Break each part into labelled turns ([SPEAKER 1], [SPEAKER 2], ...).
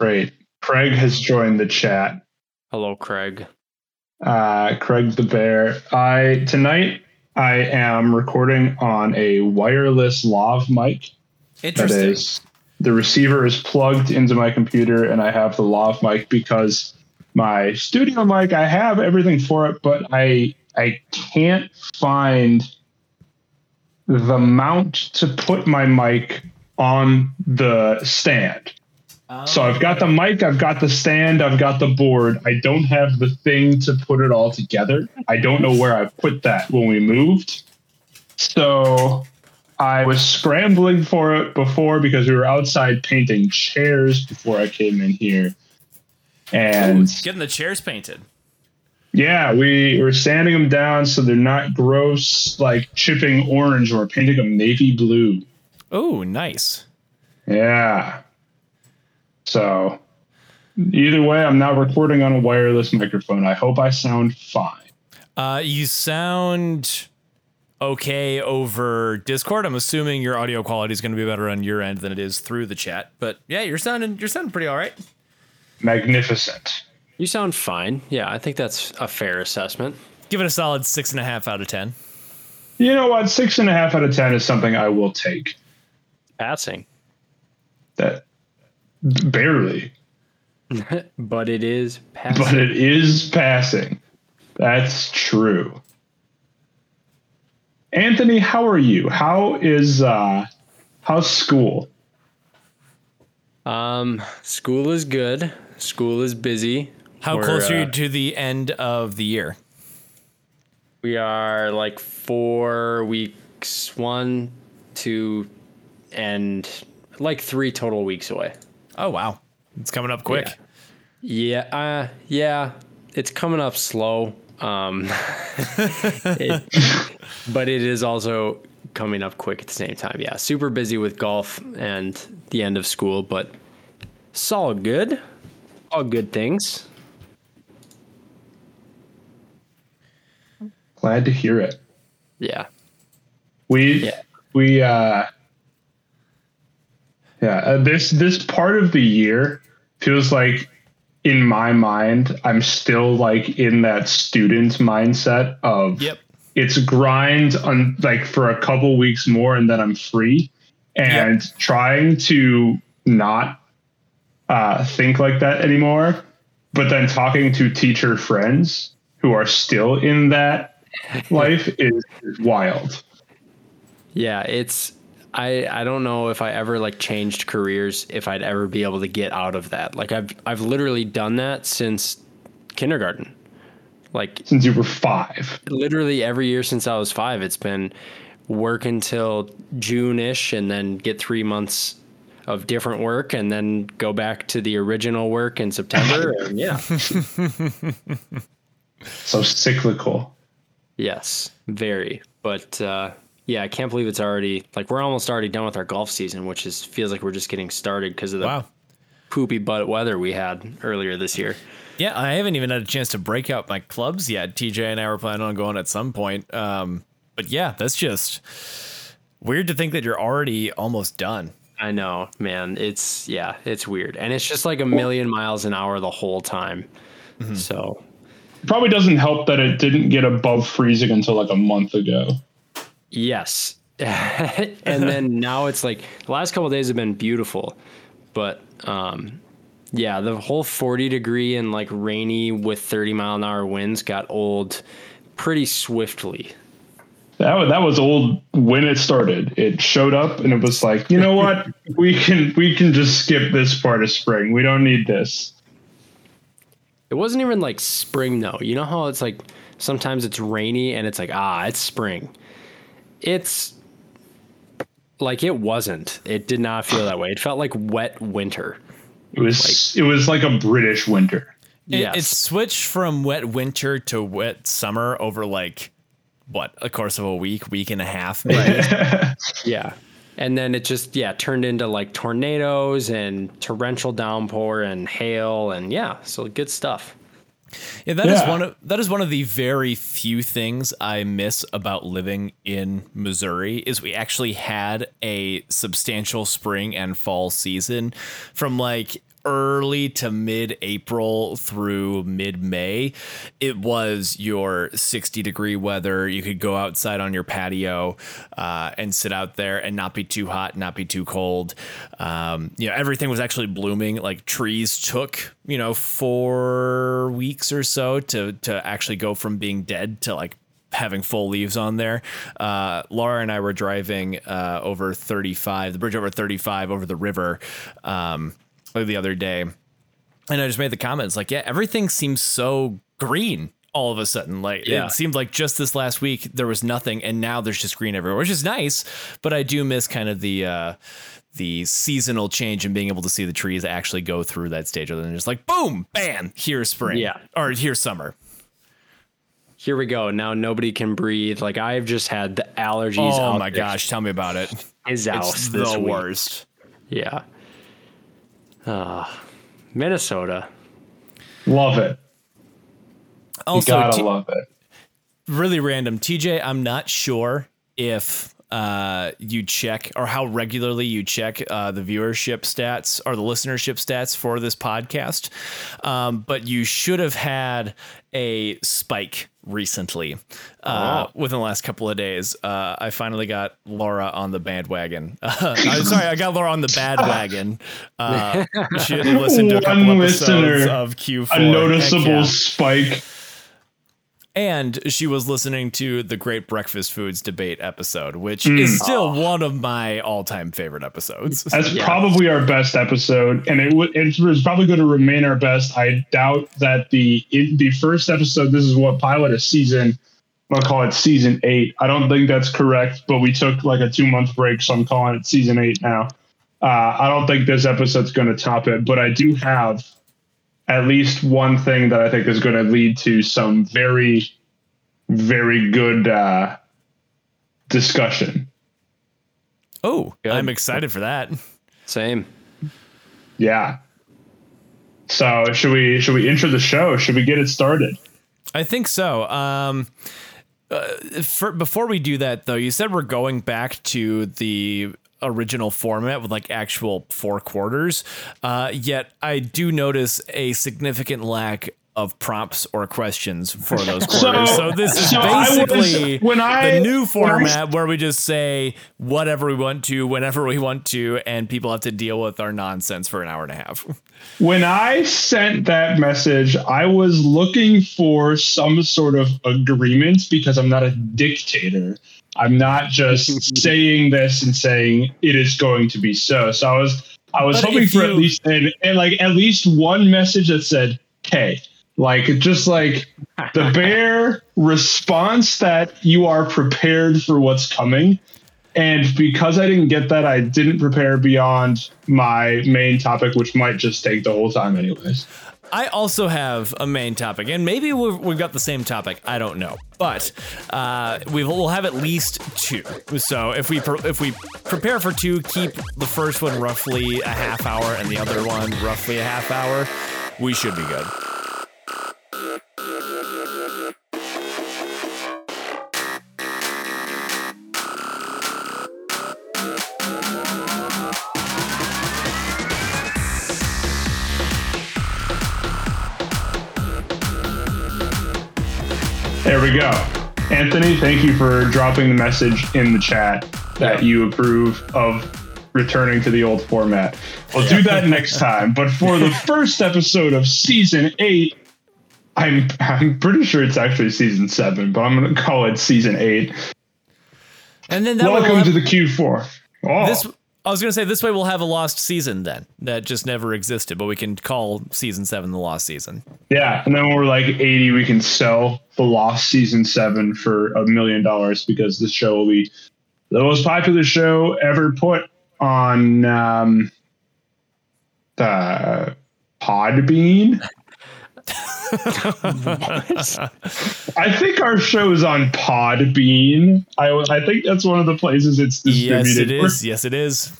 [SPEAKER 1] Great. Craig has joined the chat.
[SPEAKER 2] Hello, Craig.
[SPEAKER 1] Uh, Craig the Bear. I tonight I am recording on a wireless lav mic.
[SPEAKER 3] Interesting.
[SPEAKER 1] is, the receiver is plugged into my computer, and I have the lav mic because my studio mic I have everything for it, but I I can't find the mount to put my mic on the stand. Oh, so I've got the mic, I've got the stand, I've got the board. I don't have the thing to put it all together. I don't know where I put that when we moved. So I was scrambling for it before because we were outside painting chairs before I came in here. And
[SPEAKER 3] Getting the chairs painted.
[SPEAKER 1] yeah, we were sanding them down so they're not gross, like chipping orange. We're painting them navy blue.
[SPEAKER 3] Oh, nice.
[SPEAKER 1] Yeah. So either way, I'm now recording on a wireless microphone. I hope I sound fine.
[SPEAKER 3] Uh, you sound okay over Discord. I'm assuming your audio quality is going to be better on your end than it is through the chat. But yeah, you're sounding you're sounding pretty all right.
[SPEAKER 1] Magnificent.
[SPEAKER 2] You sound fine. Yeah, I think that's a fair assessment.
[SPEAKER 3] Give it a solid six and a half out of ten.
[SPEAKER 1] You know what? Six and a half out of ten is something I will take.
[SPEAKER 2] Passing.
[SPEAKER 1] That barely,
[SPEAKER 2] but it is passing.
[SPEAKER 1] but it is passing. That's true. Anthony, how are you? How is uh how's school?
[SPEAKER 2] Um, school is good. School is busy.
[SPEAKER 3] How
[SPEAKER 2] We're,
[SPEAKER 3] close are you
[SPEAKER 2] uh,
[SPEAKER 3] to the end of the year?
[SPEAKER 2] We are like four weeks, one, two, and like three total weeks away.
[SPEAKER 3] Oh wow, it's coming up quick.
[SPEAKER 2] Yeah, uh, yeah, it's coming up slow. Um, it- but it is also coming up quick at the same time. Yeah, super busy with golf and the end of school, but it's all good. All good things.
[SPEAKER 1] Glad to hear it.
[SPEAKER 2] Yeah.
[SPEAKER 1] We
[SPEAKER 2] Yeah.
[SPEAKER 1] we uh yeah uh, this this part of the year feels like in my mind I'm still like in that student mindset of
[SPEAKER 3] Yep.
[SPEAKER 1] it's grind on like for a couple weeks more and then I'm free. And trying to not uh, think like that anymore but then talking to teacher friends who are still in that life is wild.
[SPEAKER 2] Yeah, it's I I don't know if I ever like changed careers if I'd ever be able to get out of that. Like I've I've literally done that since kindergarten. Like
[SPEAKER 1] since you were five.
[SPEAKER 2] literally every year since I was 5 it's been work until June-ish and then get 3 months of different work and then go back to the original work in September and yeah.
[SPEAKER 1] So cyclical.
[SPEAKER 2] Yes, very. But uh, yeah, I can't believe it's already like we're almost already done with our golf season, which is feels like we're just getting started because of the
[SPEAKER 3] Wow.
[SPEAKER 2] poopy butt weather we had earlier this year.
[SPEAKER 3] Yeah, I haven't even had a chance to break out my clubs yet. TJ and I were planning on going at some point. Um, but yeah, that's just weird to think that you're already almost done.
[SPEAKER 2] I know, man. It's yeah, it's weird, and it's just like a million miles an hour the whole time. So
[SPEAKER 1] Probably doesn't help that it didn't get above freezing until like a month ago.
[SPEAKER 2] Yes, and then now it's like the last couple of days have been beautiful, but um, yeah, the whole forty degree and like rainy with thirty mile an hour winds got old pretty swiftly.
[SPEAKER 1] That was, that was old when it started. It showed up and it was like, you know what? we can we can just skip this part of spring. We don't need this.
[SPEAKER 2] It wasn't even like spring though. You know how it's like sometimes it's rainy and it's like ah, it's spring. It's like it wasn't. It did not feel that way. It felt like wet winter.
[SPEAKER 1] It was like, it was like a British winter.
[SPEAKER 3] It,
[SPEAKER 2] Yes.
[SPEAKER 3] it switched from wet winter to wet summer over like what a course of a week, week and a half. maybe.
[SPEAKER 2] Yeah. And then it just yeah turned into like tornadoes and torrential downpour and hail and yeah, so good stuff.
[SPEAKER 3] Yeah, that is
[SPEAKER 1] Yeah.
[SPEAKER 3] one of that is one of the very few things I miss about living in Missouri is we actually had a substantial spring and fall season from like early to mid April through mid May, it was your 60 degree weather. You could go outside on your patio uh, and sit out there and not be too hot, not be too cold. Um, you know, everything was actually blooming. Like trees took, you know, four weeks or so to to actually go from being dead to like having full leaves on there. Uh, Laura and I were driving uh, over 35, the bridge over 35 over the river um, the other day. And I just made the comments like, yeah, everything seems so green all of a sudden. Like
[SPEAKER 2] Yeah.
[SPEAKER 3] it seemed like just this last week there was nothing, and now there's just green everywhere, which is nice. But I do miss kind of the uh, the seasonal change and being able to see the trees actually go through that stage, other than just like boom, bam, here's spring,
[SPEAKER 2] Yeah.
[SPEAKER 3] or here's summer.
[SPEAKER 2] Here we go. Now nobody can breathe. Like I've just had the allergies.
[SPEAKER 3] Oh my gosh, tell me about it.
[SPEAKER 2] His house
[SPEAKER 3] It's
[SPEAKER 2] this
[SPEAKER 3] the
[SPEAKER 2] week.
[SPEAKER 3] worst.
[SPEAKER 2] Yeah. Uh, Minnesota.
[SPEAKER 1] Love it. You
[SPEAKER 3] Also,
[SPEAKER 1] gotta
[SPEAKER 3] T-
[SPEAKER 1] love it.
[SPEAKER 3] really random. TJ, I'm not sure if uh, you check or how regularly you check uh, the viewership stats or the listenership stats for this podcast, um, but you should have had a spike recently uh, within the last couple of days. Uh, I finally got Laura on the bandwagon. I'm sorry, I got Laura on the bad wagon. Uh, she listened to a couple
[SPEAKER 1] One
[SPEAKER 3] episodes
[SPEAKER 1] listener,
[SPEAKER 3] of Q4.
[SPEAKER 1] A noticeable
[SPEAKER 3] yeah.
[SPEAKER 1] spike.
[SPEAKER 3] And she was listening to the Great Breakfast Foods debate episode, which
[SPEAKER 1] Mm.
[SPEAKER 3] is still one of my all-time favorite episodes.
[SPEAKER 1] That's
[SPEAKER 2] Yeah.
[SPEAKER 1] probably our best episode, and it, w- it was probably going to remain our best. I doubt that the in the first episode. This is what pilot of season. I'll call it season eight. I don't think that's correct, but we took like a two month break, so I'm calling it season eight now. Uh, I don't think this episode's going to top it, but I do have at least one thing that I think is going to lead to some very, very good uh, discussion.
[SPEAKER 3] Oh,
[SPEAKER 2] Good.
[SPEAKER 3] I'm excited for that.
[SPEAKER 2] Same.
[SPEAKER 1] Yeah. So should we should we intro the show? Should we get it started?
[SPEAKER 3] I think so. Um, uh, for, before we do that, though, you said we're going back to the original format with like actual four quarters. Uh, yet I do notice a significant lack of prompts or questions for those quarters. So, this is
[SPEAKER 1] so I was-
[SPEAKER 3] basically
[SPEAKER 1] when I-
[SPEAKER 3] the new
[SPEAKER 1] when I-
[SPEAKER 3] format where we just say whatever we want to, whenever we want to, and people have to deal with our nonsense for an hour and a half.
[SPEAKER 1] When I sent that message, I was looking for some sort of agreement because I'm not a dictator. I'm not just saying this and saying it is going to be so. So I was I was
[SPEAKER 3] But
[SPEAKER 1] hoping
[SPEAKER 3] if
[SPEAKER 1] for at least and, and like at least one message that said, "Hey," like just like the bare response that you are prepared for what's coming. And because I didn't get that, I didn't prepare beyond my main topic, which might just take the whole time, anyways.
[SPEAKER 3] I also have a main topic, and maybe we've, we've got the same topic. I don't know, but uh, we will have at least two. So if we pre- if we prepare for two, keep the first one roughly a half hour and the other one roughly a half hour, we should be good.
[SPEAKER 1] There we go. Anthony, thank you for dropping the message in the chat that you approve of returning to the old format. We'll do that next time. But for the first episode of season eight, I'm I'm pretty sure it's actually season seven, but I'm gonna call it season eight.
[SPEAKER 3] And then that we'll
[SPEAKER 1] Welcome
[SPEAKER 3] have,
[SPEAKER 1] to the Q4. Oh,
[SPEAKER 3] this. I was gonna say this way we'll have a lost season then that just never existed, but we can call season seven the lost season.
[SPEAKER 1] yeah. And then when we're like 80, we can sell the lost season seven for a million dollars because this show will be the most popular show ever put on um, the Podbean. I think our show is on Podbean. I, I think that's one of the places it's distributed.
[SPEAKER 3] yes, it
[SPEAKER 1] We're-
[SPEAKER 3] Yes, it is.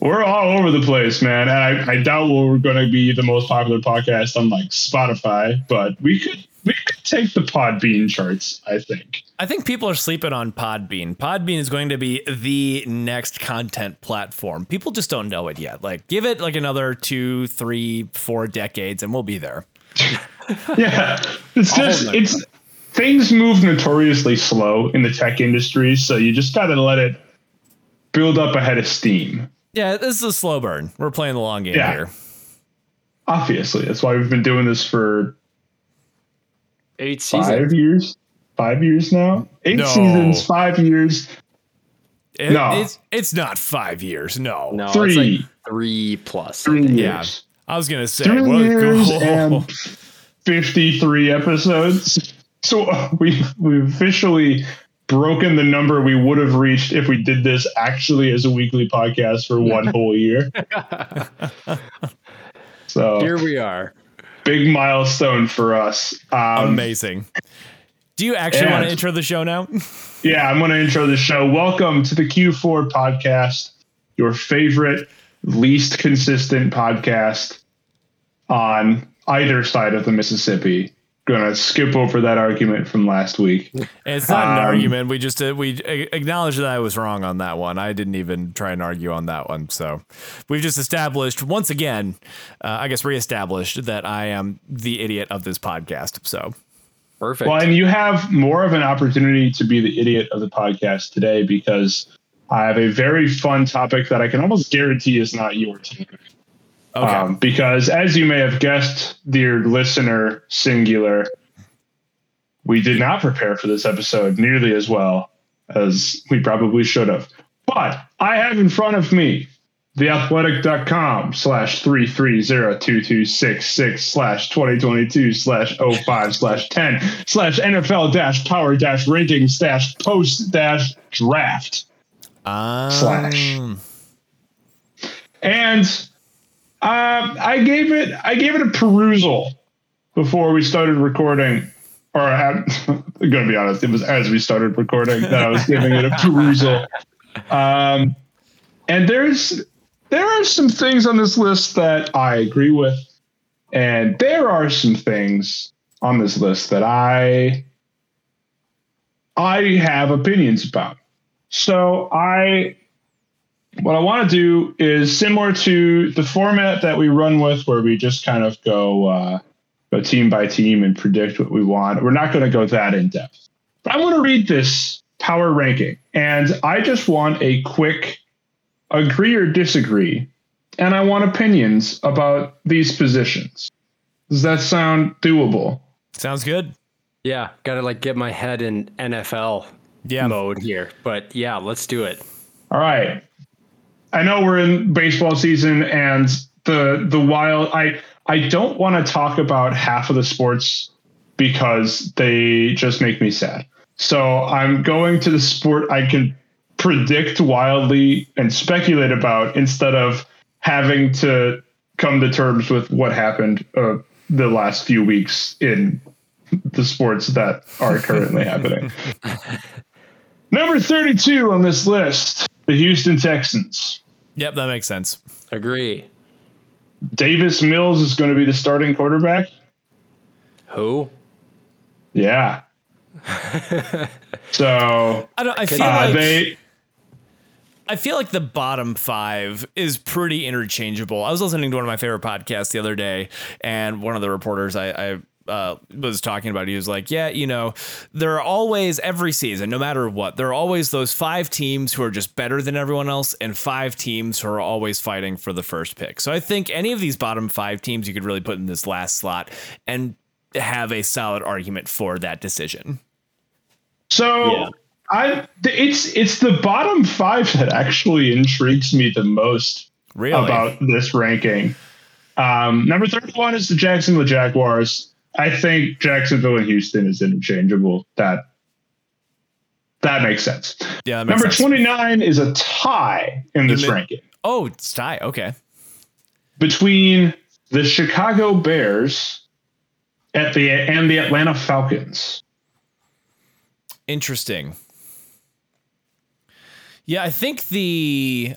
[SPEAKER 1] We're all over the place, man. And I, I doubt we're going to be the most popular podcast on like Spotify, but we could we could take the Podbean charts. I think.
[SPEAKER 3] I think people are sleeping on Podbean. Podbean is going to be the next content platform. People just don't know it yet. Like, give it like another two, three, four decades, and we'll be there.
[SPEAKER 1] yeah, it's just it's things move notoriously slow in the tech industry, so you just got to let it build up ahead of steam.
[SPEAKER 3] Yeah, this is a slow burn. We're playing the long game
[SPEAKER 1] Yeah.
[SPEAKER 3] here.
[SPEAKER 1] Obviously, that's why we've been doing this for
[SPEAKER 2] Eight
[SPEAKER 1] five years. Five years now. Eight
[SPEAKER 3] No.
[SPEAKER 1] seasons, five years.
[SPEAKER 3] It-
[SPEAKER 1] No.
[SPEAKER 3] it's it's not five years. No,
[SPEAKER 2] No,
[SPEAKER 1] Three.
[SPEAKER 2] it's like three plus.
[SPEAKER 1] Three
[SPEAKER 2] think.
[SPEAKER 3] Yeah.
[SPEAKER 1] Years.
[SPEAKER 3] I was gonna say
[SPEAKER 1] Three
[SPEAKER 3] what-
[SPEAKER 1] years
[SPEAKER 3] cool.
[SPEAKER 1] and fifty-three episodes. So uh, we we've officially broken the number we would have reached if we did this actually as a weekly podcast for one whole year. So
[SPEAKER 2] Here we are.
[SPEAKER 1] big milestone for us. Um,
[SPEAKER 3] amazing. Do you actually want to intro the show now?
[SPEAKER 1] Yeah, I'm going to intro the show. Welcome to the Q4 podcast, your favorite, least consistent podcast on either side of the Mississippi. Going to skip over that argument from last week.
[SPEAKER 3] It's not an
[SPEAKER 1] Um,
[SPEAKER 3] argument. We just uh, we acknowledge that I was wrong on that one. I didn't even try and argue on that one. So we've just established once again, uh, I guess reestablished that I am the idiot of this podcast. So
[SPEAKER 2] Perfect.
[SPEAKER 1] Well, and you have more of an opportunity to be the idiot of the podcast today because I have a very fun topic that I can almost guarantee is not your topic.
[SPEAKER 3] Okay,
[SPEAKER 1] Um, because as you may have guessed, dear listener, singular, we did not prepare for this episode nearly as well as we probably should have. But I have in front of me theathletic.com slash 3302266 slash 2022 slash 05 slash 10 slash NFL dash power dash rankings dash post dash draft. slash.
[SPEAKER 3] Um,
[SPEAKER 1] and um, I gave it I gave it a perusal before we started recording. Or I'm to be honest, it was as we started recording that I was giving it a perusal. Um, and there's there are some things on this list that I agree with, and there are some things on this list that I I have opinions about. So I what I want to do is similar to the format that we run with, where we just kind of go uh, go team by team and predict what we want. We're not going to go that in depth. But I want to read this power ranking, and I just want a quick agree or disagree, and I want opinions about these positions. Does that sound doable?
[SPEAKER 3] sounds good.
[SPEAKER 2] yeah, gotta like get my head in NFL
[SPEAKER 3] Yeah,
[SPEAKER 2] mode here. But yeah, let's do it.
[SPEAKER 1] All right. I know we're in baseball season and the the wild I I don't want to talk about half of the sports because they just make me sad. So I'm going to the sport I can predict wildly and speculate about instead of having to come to terms with what happened uh, the last few weeks in the sports that are currently happening. Number 32 on this list, the Houston Texans.
[SPEAKER 3] yep, that makes sense.
[SPEAKER 2] Agree.
[SPEAKER 1] Davis Mills is going to be the starting quarterback.
[SPEAKER 2] Who?
[SPEAKER 1] Yeah. so
[SPEAKER 3] I don't. I feel
[SPEAKER 1] uh,
[SPEAKER 3] like
[SPEAKER 1] they
[SPEAKER 3] I feel like the bottom five is pretty interchangeable. I was listening to one of my favorite podcasts the other day, and one of the reporters I, I uh, was talking about, he was like, "Yeah, you know, there are always every season, no matter what, there are always those five teams who are just better than everyone else, and five teams who are always fighting for the first pick. So I think any of these bottom five teams you could really put in this last slot and have a solid argument for that decision.
[SPEAKER 1] so
[SPEAKER 2] Yeah.
[SPEAKER 1] I it's it's the bottom five that actually intrigues me the most
[SPEAKER 3] Really,
[SPEAKER 1] about this ranking. Um, number 31 is the Jacksonville Jaguars. I think Jacksonville and Houston is interchangeable. That that makes sense.
[SPEAKER 3] yeah, makes
[SPEAKER 1] Number 29 is a tie in this
[SPEAKER 3] mid-
[SPEAKER 1] ranking
[SPEAKER 3] Oh, it's tie. Okay.
[SPEAKER 1] between the Chicago Bears at the and the Atlanta Falcons.
[SPEAKER 3] Interesting. Yeah, I think the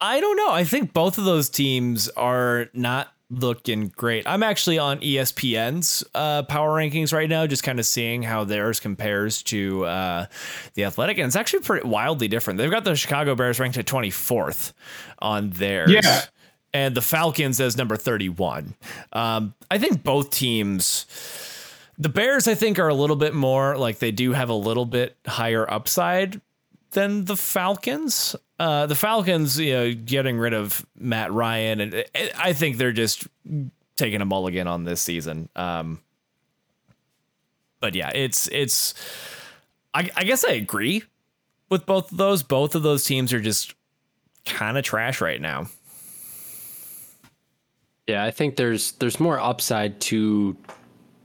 [SPEAKER 3] I don't know. I think both of those teams are not looking great. I'm actually on ESPN's uh, power rankings right now, just kind of seeing how theirs compares to uh, the Athletic, and it's actually pretty wildly different. They've got the Chicago Bears ranked at 24th on theirs.
[SPEAKER 1] Yeah.
[SPEAKER 3] And the Falcons as number 31. Um, I think both teams, the Bears, I think, are a little bit more like they do have a little bit higher upside than the Falcons. Uh, the Falcons, you know, getting rid of Matt Ryan, and I think they're just taking a mulligan on this season. Um, but yeah, it's it's. I, I guess I agree with both of those. Both of those teams are just kind of trash right now.
[SPEAKER 2] Yeah, I think there's there's more upside to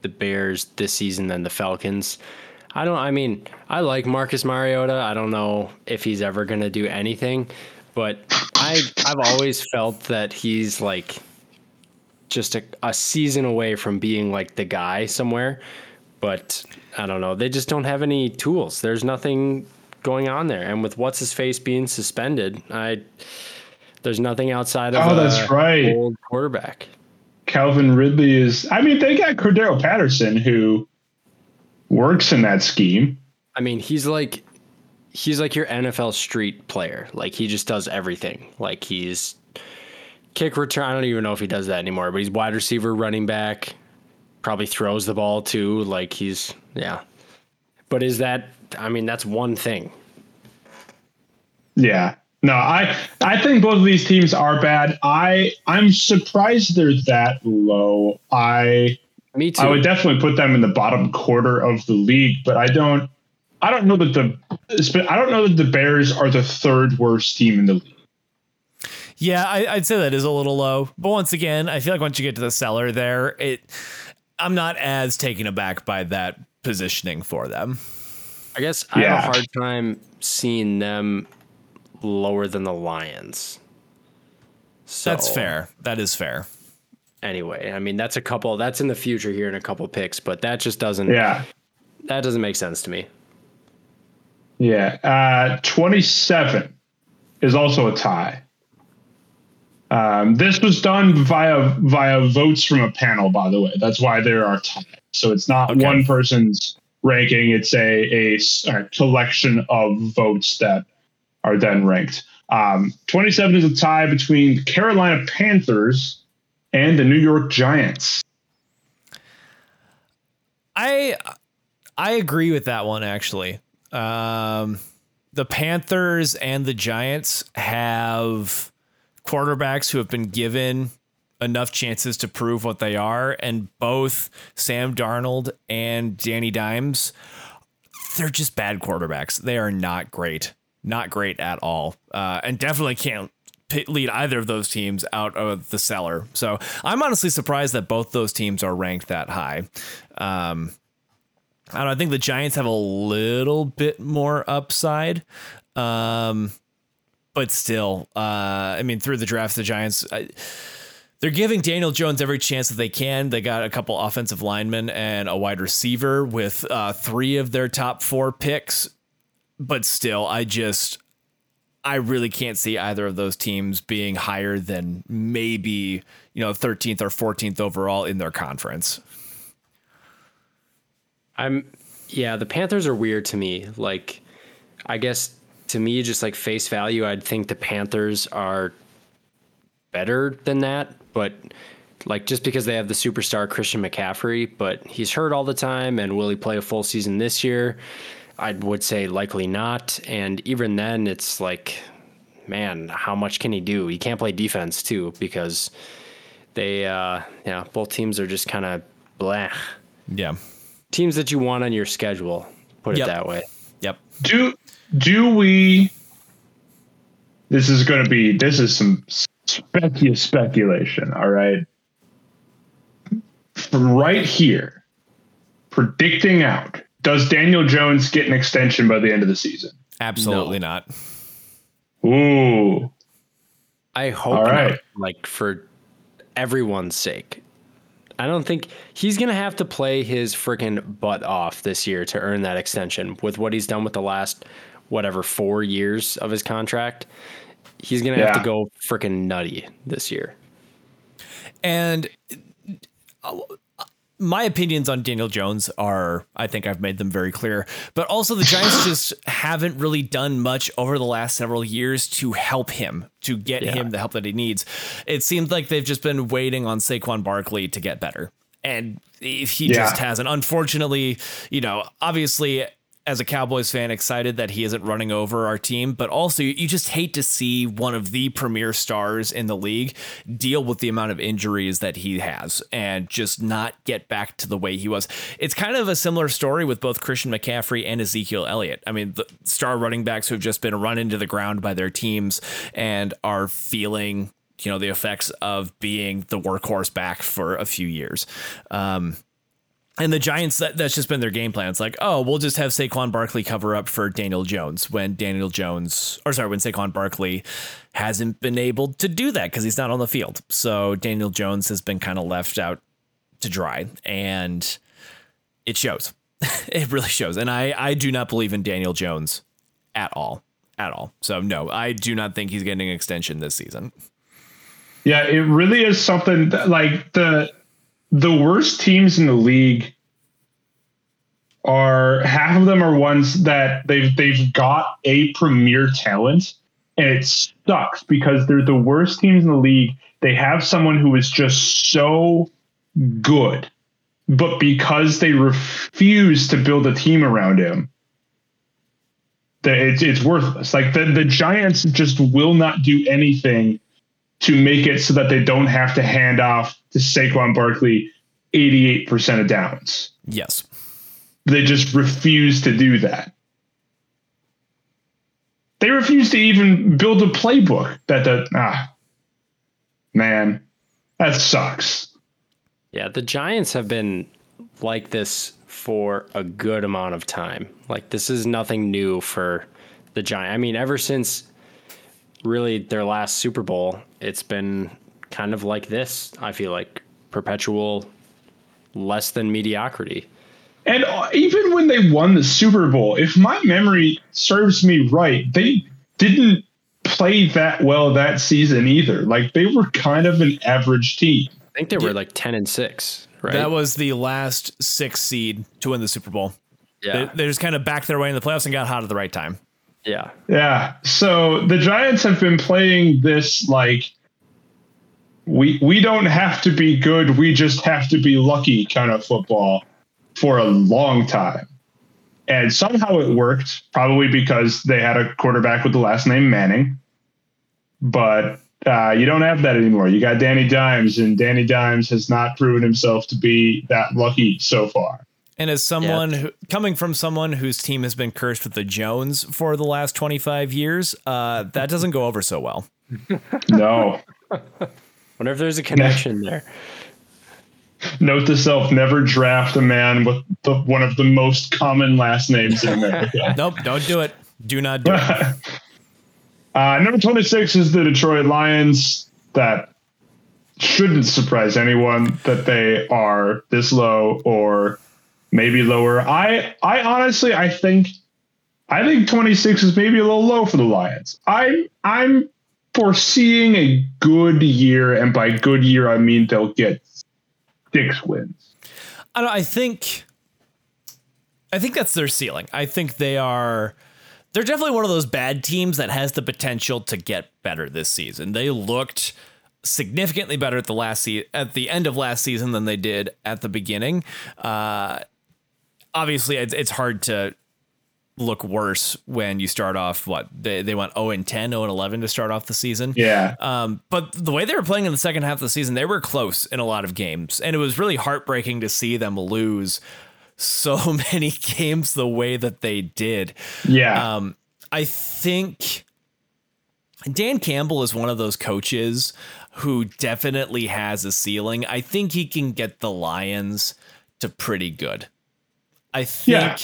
[SPEAKER 2] the Bears this season than the Falcons. I don't. I mean, I like Marcus Mariota. I don't know if he's ever going to do anything, but I I've always felt that he's like just a, a season away from being like the guy somewhere. But I don't know. They just don't have any tools. There's nothing going on there. And with what's his face being suspended, I there's nothing outside of
[SPEAKER 1] oh, that's right.
[SPEAKER 2] old quarterback.
[SPEAKER 1] Calvin Ridley is. I mean, they got Cordarrelle Patterson, who works in that scheme.
[SPEAKER 2] I mean, he's like he's like your NFL street player. Like he just does everything. Like he's kick return. I don't even know if he does that anymore, but he's wide receiver, running back, probably throws the ball too. Like he's yeah. But is that I mean, that's one thing.
[SPEAKER 1] Yeah. No, I I think both of these teams are bad. I I'm surprised they're that low. I
[SPEAKER 2] me too.
[SPEAKER 1] I would definitely put them in the bottom quarter of the league, but I don't. I don't know that the. I don't know that the Bears are the third worst team in the league.
[SPEAKER 3] Yeah, I, would say that is a little low. But once again, I feel like once you get to the cellar there, it. I'm not as taken aback by that positioning for them.
[SPEAKER 2] I guess I have a hard time seeing them lower than the Lions.
[SPEAKER 3] So, That's fair. That is fair
[SPEAKER 2] anyway. I mean, that's a couple. That's in the future here in a couple picks, but that just doesn't.
[SPEAKER 1] Yeah,
[SPEAKER 2] that doesn't make sense to me.
[SPEAKER 1] Yeah, uh, twenty-seven is also a tie. Um, this was done via via votes from a panel, by the way. That's why there are ties. So it's not okay. one person's ranking; it's a, a, a collection of votes that are then ranked. Um, 27 is a tie between the Carolina Panthers and the New York Giants.
[SPEAKER 3] I I agree with that one actually. Um, the Panthers and the Giants have quarterbacks who have been given enough chances to prove what they are, and both Sam Darnold and Danny Dimes, they're just bad quarterbacks. They are not great, not great at all, uh, and definitely can't lead either of those teams out of the cellar. So I'm honestly surprised that both those teams are ranked that high. Um, I don't know, I think the Giants have a little bit more upside. Um, but still, uh, I mean, through the draft, the Giants, I, they're giving Daniel Jones every chance that they can. They got a couple offensive linemen and a wide receiver with uh, three of their top four picks. But still, I just I really can't see either of those teams being higher than maybe, you know, 13th or 14th overall in their conference.
[SPEAKER 2] I'm yeah, the Panthers are weird to me. Like I guess to me just like face value, I'd think the Panthers are better than that, but like just because they have the superstar Christian McCaffrey, but he's hurt all the time and will he play a full season this year? I would say likely not. And even then, it's like, man, how much can he do? He can't play defense too because they, uh, yeah, both teams are just kind of blah.
[SPEAKER 3] Yeah.
[SPEAKER 2] Teams that you want on your schedule, put yep. it that way.
[SPEAKER 3] Yep.
[SPEAKER 1] Do do we? This is going to be. This is some specu- speculation. All right. From right here, predicting out does Daniel Jones get an extension by the end of the season?
[SPEAKER 3] Absolutely no. not.
[SPEAKER 1] Ooh.
[SPEAKER 2] I hope All right. not, like for everyone's sake. I don't think he's going to have to play his freaking butt off this year to earn that extension with what he's done with the last whatever 4 years of his contract. He's going to yeah. have to go freaking nutty this year.
[SPEAKER 3] And uh, my opinions on Daniel Jones are, I think I've made them very clear, but also the Giants just haven't really done much over the last several years to help him, to get yeah. him the help that he needs. It seems like they've just been waiting on Saquon Barkley to get better. And if he yeah. just hasn't. Unfortunately, you know, obviously as a Cowboys fan excited that he isn't running over our team, but also you just hate to see one of the premier stars in the league deal with the amount of injuries that he has and just not get back to the way he was. It's kind of a similar story with both Christian McCaffrey and Ezekiel Elliott. I mean, the star running backs who have just been run into the ground by their teams and are feeling you know the effects of being the workhorse back for a few years. Um, and the Giants, that, that's just been their game plan. It's like, oh, we'll just have Saquon Barkley cover up for Daniel Jones when Daniel Jones, or sorry, when Saquon Barkley hasn't been able to do that because he's not on the field. So Daniel Jones has been kind of left out to dry, and it shows. it really shows. And I, I do not believe in Daniel Jones at all. At all. So, no, I do not think he's getting an extension this season.
[SPEAKER 1] Yeah, it really is something that, like the the worst teams in the league are half of them are ones that they've they've got a premier talent and it sucks because they're the worst teams in the league. They have someone who is just so good, but because they refuse to build a team around him, that it's it's worthless. Like the the Giants just will not do anything to make it so that they don't have to hand off to Saquon Barkley 88% of downs.
[SPEAKER 3] Yes.
[SPEAKER 1] They just refuse to do that. They refuse to even build a playbook that the ah man, that sucks.
[SPEAKER 2] Yeah, the Giants have been like this for a good amount of time. Like this is nothing new for the Giants. I mean, ever since really their last Super Bowl, it's been kind of like this. I feel like perpetual less than mediocrity.
[SPEAKER 1] And uh, even when they won the Super Bowl, if my memory serves me right, they didn't play that well that season either. Like they were kind of an average team.
[SPEAKER 2] I think they were like 10 and 6, right?
[SPEAKER 3] That was the last six seed to win the Super Bowl. Yeah. They, they just kind of backed their way in the playoffs and got hot at the right time.
[SPEAKER 2] Yeah.
[SPEAKER 1] Yeah. So the Giants have been playing this like we we don't have to be good, we just have to be lucky kind of football for a long time. And somehow it worked, probably because they had a quarterback with the last name Manning. But uh, you don't have that anymore. You got Danny Dimes, and Danny Dimes has not proven himself to be that lucky so far.
[SPEAKER 3] And as someone who, coming from someone whose team has been cursed with the Jones for the last 25 years, uh, that doesn't go over so well.
[SPEAKER 1] no.
[SPEAKER 2] Wonder if there's a connection there.
[SPEAKER 1] Note to self: never draft a man with the, one of the most common last names in America.
[SPEAKER 3] nope, don't do it. Do not do it.
[SPEAKER 1] uh, number twenty-six is the Detroit Lions. That shouldn't surprise anyone that they are this low or maybe lower. I I honestly I think I think 26 is maybe a little low for the Lions. I I'm foreseeing a good year, and by good year I mean they'll get six wins.
[SPEAKER 3] I, I think, I think that's their ceiling. I think they are. They're definitely one of those bad teams that has the potential to get better this season. They looked significantly better at the last se- at the end of last season than they did at the beginning. Uh, obviously, it's, it's hard to look worse when you start off what they, they went 0 and 10 0 and 11 to start off the season.
[SPEAKER 1] Yeah.
[SPEAKER 3] Um, but the way they were playing in the second half of the season they were close in a lot of games. And it was really heartbreaking to see them lose so many games the way that they did.
[SPEAKER 1] Yeah.
[SPEAKER 3] Um, i think dan campbell is one of those coaches who definitely has a ceiling. I think he can get the lions to pretty good I think yeah.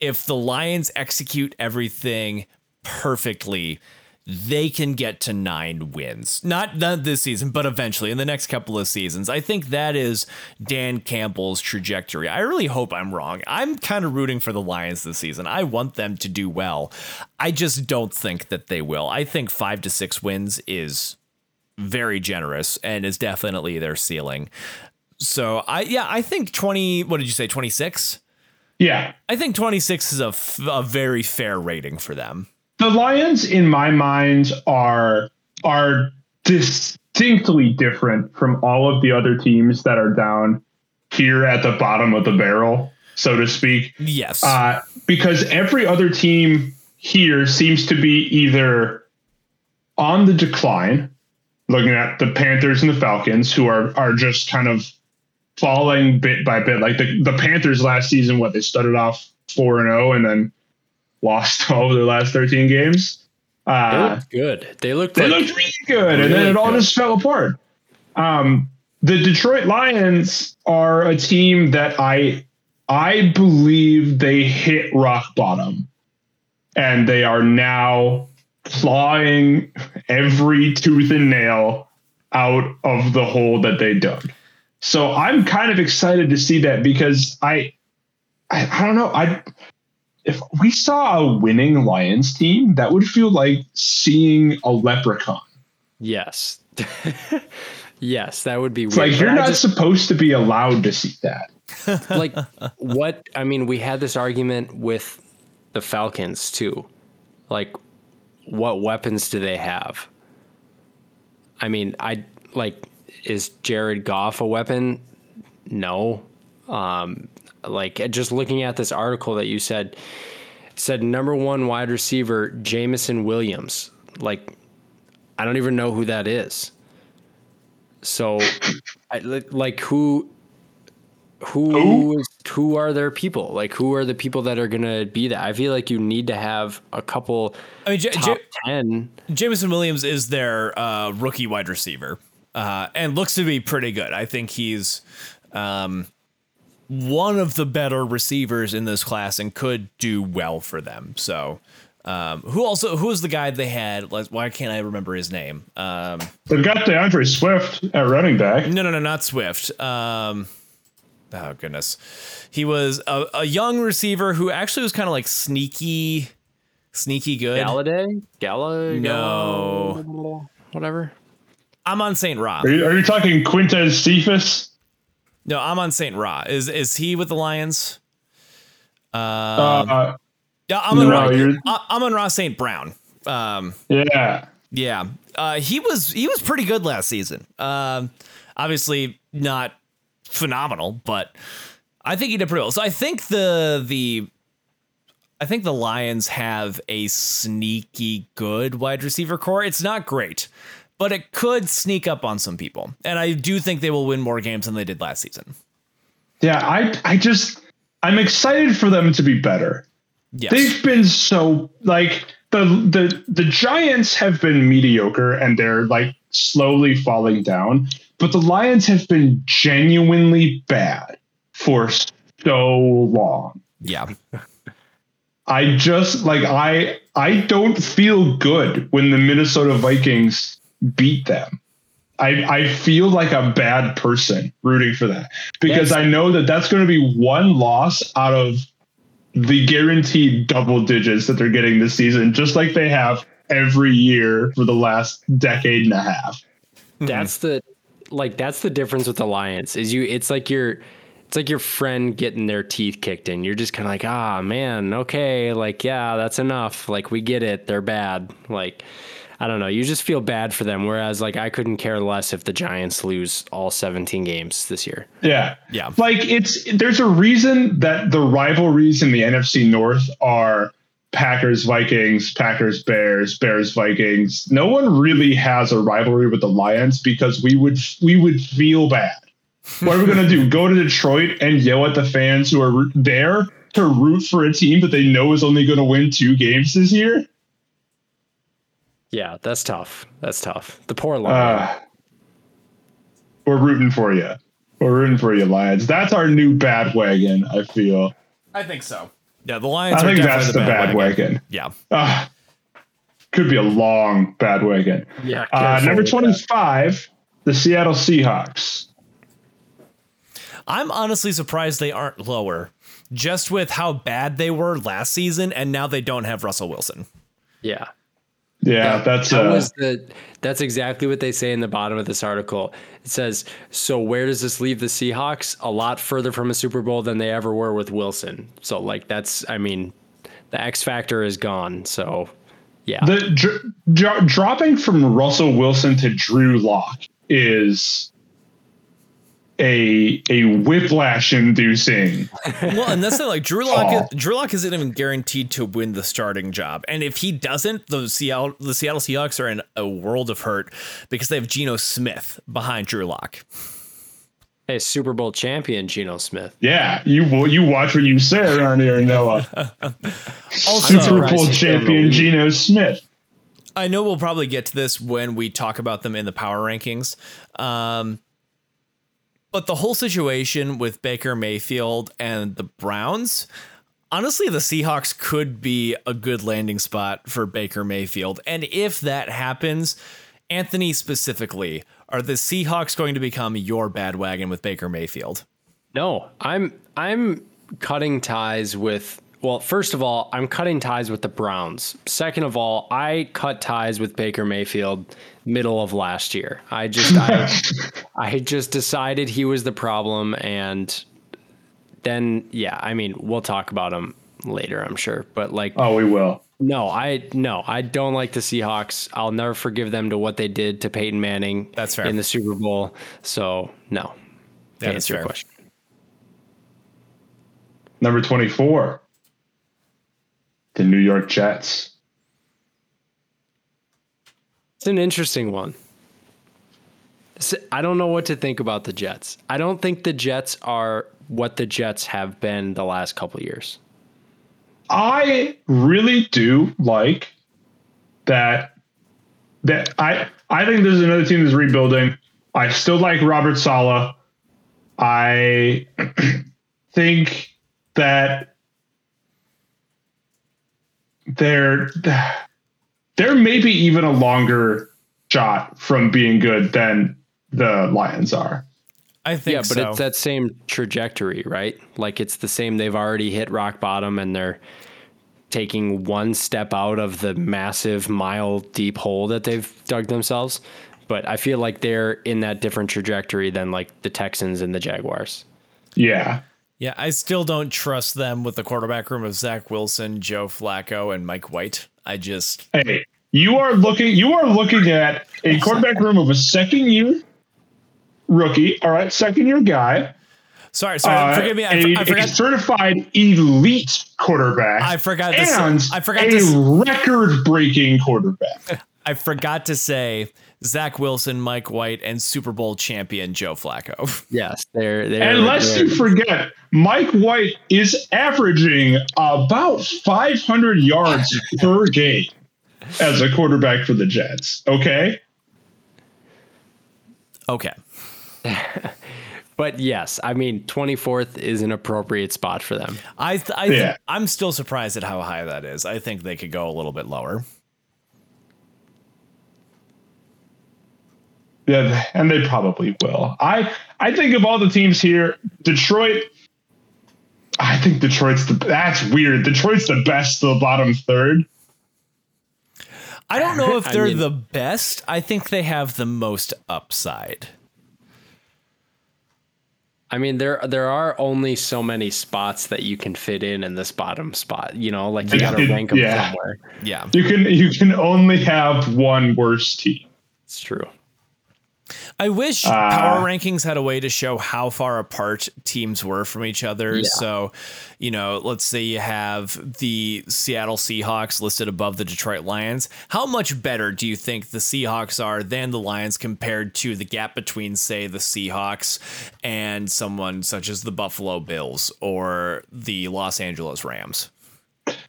[SPEAKER 3] if the Lions execute everything perfectly, they can get to nine wins. Not not this season, but eventually in the next couple of seasons. I think that is Dan Campbell's trajectory. I really hope I'm wrong. I'm kind of rooting for the Lions this season. I want them to do well. I just don't think that they will. I think five to six wins is very generous and is definitely their ceiling. So I yeah, I think 20 what did you say 26?
[SPEAKER 1] Yeah.
[SPEAKER 3] I think 26 is a, f- a very fair rating for them.
[SPEAKER 1] The Lions in my mind are are distinctly different from all of the other teams that are down here at the bottom of the barrel, so to speak.
[SPEAKER 3] Yes.
[SPEAKER 1] Uh, because every other team here seems to be either on the decline, looking at the Panthers and the Falcons, who are are just kind of falling bit by bit. Like the, the Panthers last season, what they started off four and zero, and then lost all of their last thirteen games.
[SPEAKER 2] They
[SPEAKER 1] Uh,
[SPEAKER 2] looked good. They looked
[SPEAKER 1] they
[SPEAKER 2] like
[SPEAKER 1] looked really good, and then it all
[SPEAKER 2] good.
[SPEAKER 1] just fell apart. Um, the Detroit Lions are a team that I I believe they hit rock bottom, and they are now clawing every tooth and nail out of the hole that they dug. So I'm kind of excited to see that because I I, I don't know I if we saw a winning Lions team, that would feel like seeing a leprechaun.
[SPEAKER 2] yes, yes, that would be weird.
[SPEAKER 1] like you're not
[SPEAKER 2] just-
[SPEAKER 1] supposed to be allowed to see that.
[SPEAKER 2] like what I mean, we had this argument with the Falcons too. Like, what weapons do they have? I mean, I like is Jared Goff a weapon? No. Um, like just looking at this article that you said said number one wide receiver Jameson Williams. Like, I don't even know who that is. So, I, like who who
[SPEAKER 1] Who?
[SPEAKER 2] is who are their people? Like who are the people that are gonna be that? I feel like you need to have a couple
[SPEAKER 3] I mean, J-
[SPEAKER 2] top
[SPEAKER 3] J-
[SPEAKER 2] ten.
[SPEAKER 3] Jameson Williams is their uh, rookie wide receiver uh, and looks to be pretty good. I think he's um, one of the better receivers in this class and could do well for them. So, um, who also who was the guy they had? Why can't I remember his name? Um,
[SPEAKER 1] They've got DeAndre Swift at running back.
[SPEAKER 3] no, no, no, not Swift. Um, oh goodness, he was a, a young receiver who actually was kind of like sneaky, sneaky good.
[SPEAKER 2] Golladay? Galla
[SPEAKER 3] No.
[SPEAKER 2] Galla- whatever.
[SPEAKER 3] I'm on Saint Ra.
[SPEAKER 1] Are you, are you talking Quintez Cephus?
[SPEAKER 3] No, I'm on Saint Ra. Is is he with the Lions?
[SPEAKER 1] uh,
[SPEAKER 3] Yeah, I'm on
[SPEAKER 1] no,
[SPEAKER 3] Ra. Amon-Ra St. Brown. Um,
[SPEAKER 1] yeah.
[SPEAKER 3] yeah, uh, he was he was pretty good last season. Um, obviously not phenomenal, but I think he did pretty well. So I think the the I think the Lions have a sneaky good wide receiver core. It's not great, but it could sneak up on some people, and I do think they will win more games than they did last season.
[SPEAKER 1] Yeah, I I just I'm excited for them to be better.
[SPEAKER 3] Yes.
[SPEAKER 1] They've been so like the the the Giants have been mediocre and they're like slowly falling down, but the Lions have been genuinely bad for so long.
[SPEAKER 3] yeah.
[SPEAKER 1] I just like I I don't feel good when the Minnesota Vikings beat them. I I feel like a bad person rooting for that because
[SPEAKER 2] Yes.
[SPEAKER 1] I know that that's going to be one loss out of the guaranteed double digits that they're getting this season, just like they have every year for the last decade and a half.
[SPEAKER 2] That's the like that's the difference with the Lions is you it's like your it's like your friend getting their teeth kicked in. You're just kind of like, ah, man, okay, like yeah, that's enough. Like we get it, they're bad. Like I don't know, you just feel bad for them. Whereas like I couldn't care less if the Giants lose all 17 games this year.
[SPEAKER 1] Yeah.
[SPEAKER 3] Yeah.
[SPEAKER 1] Like it's there's a reason that the rivalries in the NFC North are Packers Vikings, Packers Bears, Bears Vikings. No one really has a rivalry with the Lions because we would we would feel bad. What are we going to do? Go to Detroit and yell at the fans who are there to root for a team that they know is only going to win two games this year?
[SPEAKER 2] Yeah, that's tough. That's tough. The poor Lions.
[SPEAKER 1] Uh, we're rooting for you. We're rooting for you, Lions. That's our new bad wagon. I feel.
[SPEAKER 3] I think so. Yeah, the Lions
[SPEAKER 1] I
[SPEAKER 3] are
[SPEAKER 1] think
[SPEAKER 3] definitely
[SPEAKER 1] that's the bad wagon.
[SPEAKER 3] Yeah.
[SPEAKER 1] Ah, could be a long bad wagon.
[SPEAKER 2] yeah.
[SPEAKER 1] Uh, number
[SPEAKER 2] with that.
[SPEAKER 1] 25, the Seattle Seahawks.
[SPEAKER 3] I'm honestly surprised they aren't lower, just with how bad they were last season, and now they don't have Russell Wilson.
[SPEAKER 2] Yeah.
[SPEAKER 1] Yeah, that's
[SPEAKER 2] that
[SPEAKER 1] uh,
[SPEAKER 2] the that's exactly what they say in the bottom of this article. It says, "So where does this leave the Seahawks? A lot further from a Super Bowl than they ever were with Wilson." So like that's I mean, the X factor is gone. So yeah.
[SPEAKER 1] the dr- dr- dropping from Russell Wilson to Drew Lock is a a whiplash inducing.
[SPEAKER 3] well, and that's not like Drew Lock. Drew Lock isn't even guaranteed to win the starting job, and if he doesn't, the Seattle the Seattle Seahawks are in a world of hurt because they have Geno Smith behind Drew Lock.
[SPEAKER 2] Hey, Super Bowl champion Geno Smith.
[SPEAKER 1] Yeah, you well, you watch what you say around here, Noah.
[SPEAKER 3] Also,
[SPEAKER 1] Super Bowl
[SPEAKER 2] surprised he's still in the
[SPEAKER 1] champion
[SPEAKER 2] league.
[SPEAKER 1] Geno Smith.
[SPEAKER 3] I know we'll probably get to this when we talk about them in the power rankings. Um, but the whole situation with Baker Mayfield and the Browns, honestly, the Seahawks could be a good landing spot for Baker Mayfield. And if that happens, Anthony specifically, are the Seahawks going to become your bad wagon with Baker Mayfield?
[SPEAKER 2] No, I'm I'm cutting ties with well, first of all, I'm cutting ties with the Browns. Second of all, I cut ties with Baker Mayfield middle of last year. I just I, I just decided he was the problem and then yeah, I mean, we'll talk about him later, I'm sure. But like
[SPEAKER 1] Oh, we will.
[SPEAKER 2] no, I no, I don't like the Seahawks. I'll never forgive them to what they did to Peyton Manning
[SPEAKER 3] That's fair.
[SPEAKER 2] in the Super Bowl. So, no. To
[SPEAKER 3] That is
[SPEAKER 2] your question.
[SPEAKER 1] Number twenty four. The New York Jets.
[SPEAKER 2] It's an interesting one. I don't know what to think about the Jets. I don't think the Jets are what the Jets have been the last couple of years.
[SPEAKER 1] I really do like that. That I I think there's another team that's rebuilding. I still like Robert Saleh. I think that they're they're maybe even a longer shot from being good than the Lions are.
[SPEAKER 3] I think
[SPEAKER 2] yeah, but
[SPEAKER 3] so.
[SPEAKER 2] it's that same trajectory, right? Like it's the same. They've already hit rock bottom and they're taking one step out of the massive mile deep hole that they've dug themselves. But I feel like they're in that different trajectory than like the Texans and the Jaguars.
[SPEAKER 1] Yeah.
[SPEAKER 3] Yeah, I still don't trust them with the quarterback room of Zach Wilson, Joe Flacco, and Mike White. I just
[SPEAKER 1] Hey, you are looking you are looking at a quarterback room of a second year rookie, all right, second year guy.
[SPEAKER 3] sorry, sorry.
[SPEAKER 1] uh,
[SPEAKER 3] forgive me. I,
[SPEAKER 1] a,
[SPEAKER 3] I
[SPEAKER 1] a
[SPEAKER 3] forgot.
[SPEAKER 1] certified elite quarterback.
[SPEAKER 3] I forgot
[SPEAKER 1] and
[SPEAKER 3] I forgot
[SPEAKER 1] a record-breaking quarterback.
[SPEAKER 3] I forgot to say Zach Wilson, Mike White, and Super Bowl champion Joe Flacco.
[SPEAKER 2] Yes, they're they're.
[SPEAKER 1] And lest you forget, Mike White is averaging about 500 yards per game as a quarterback for the Jets. Okay,
[SPEAKER 3] Okay.
[SPEAKER 2] But yes, I mean, 24th is an appropriate spot for them.
[SPEAKER 3] I th- I
[SPEAKER 1] Yeah.
[SPEAKER 3] I'm still surprised at how high that is. I think they could go a little bit lower.
[SPEAKER 1] Yeah, and they probably will. I I think of all the teams here, Detroit. I think Detroit's the that's weird. Detroit's the best to the bottom third.
[SPEAKER 3] I don't know if they're
[SPEAKER 2] mean-
[SPEAKER 3] the best. I think they have the most upside.
[SPEAKER 2] I mean, there there are only so many spots that you can fit in in this bottom spot. You know, like you got to rank them
[SPEAKER 1] yeah.
[SPEAKER 2] somewhere.
[SPEAKER 3] Yeah.
[SPEAKER 1] You can you can only have one worse team.
[SPEAKER 2] It's true.
[SPEAKER 3] I wish
[SPEAKER 1] Uh,
[SPEAKER 3] power rankings had a way to show how far apart teams were from each other.
[SPEAKER 2] Yeah.
[SPEAKER 3] So, you know, let's say you have the Seattle Seahawks listed above the Detroit Lions. How much better do you think the Seahawks are than the Lions compared to the gap between, say, the Seahawks and someone such as the Buffalo Bills or the Los Angeles Rams?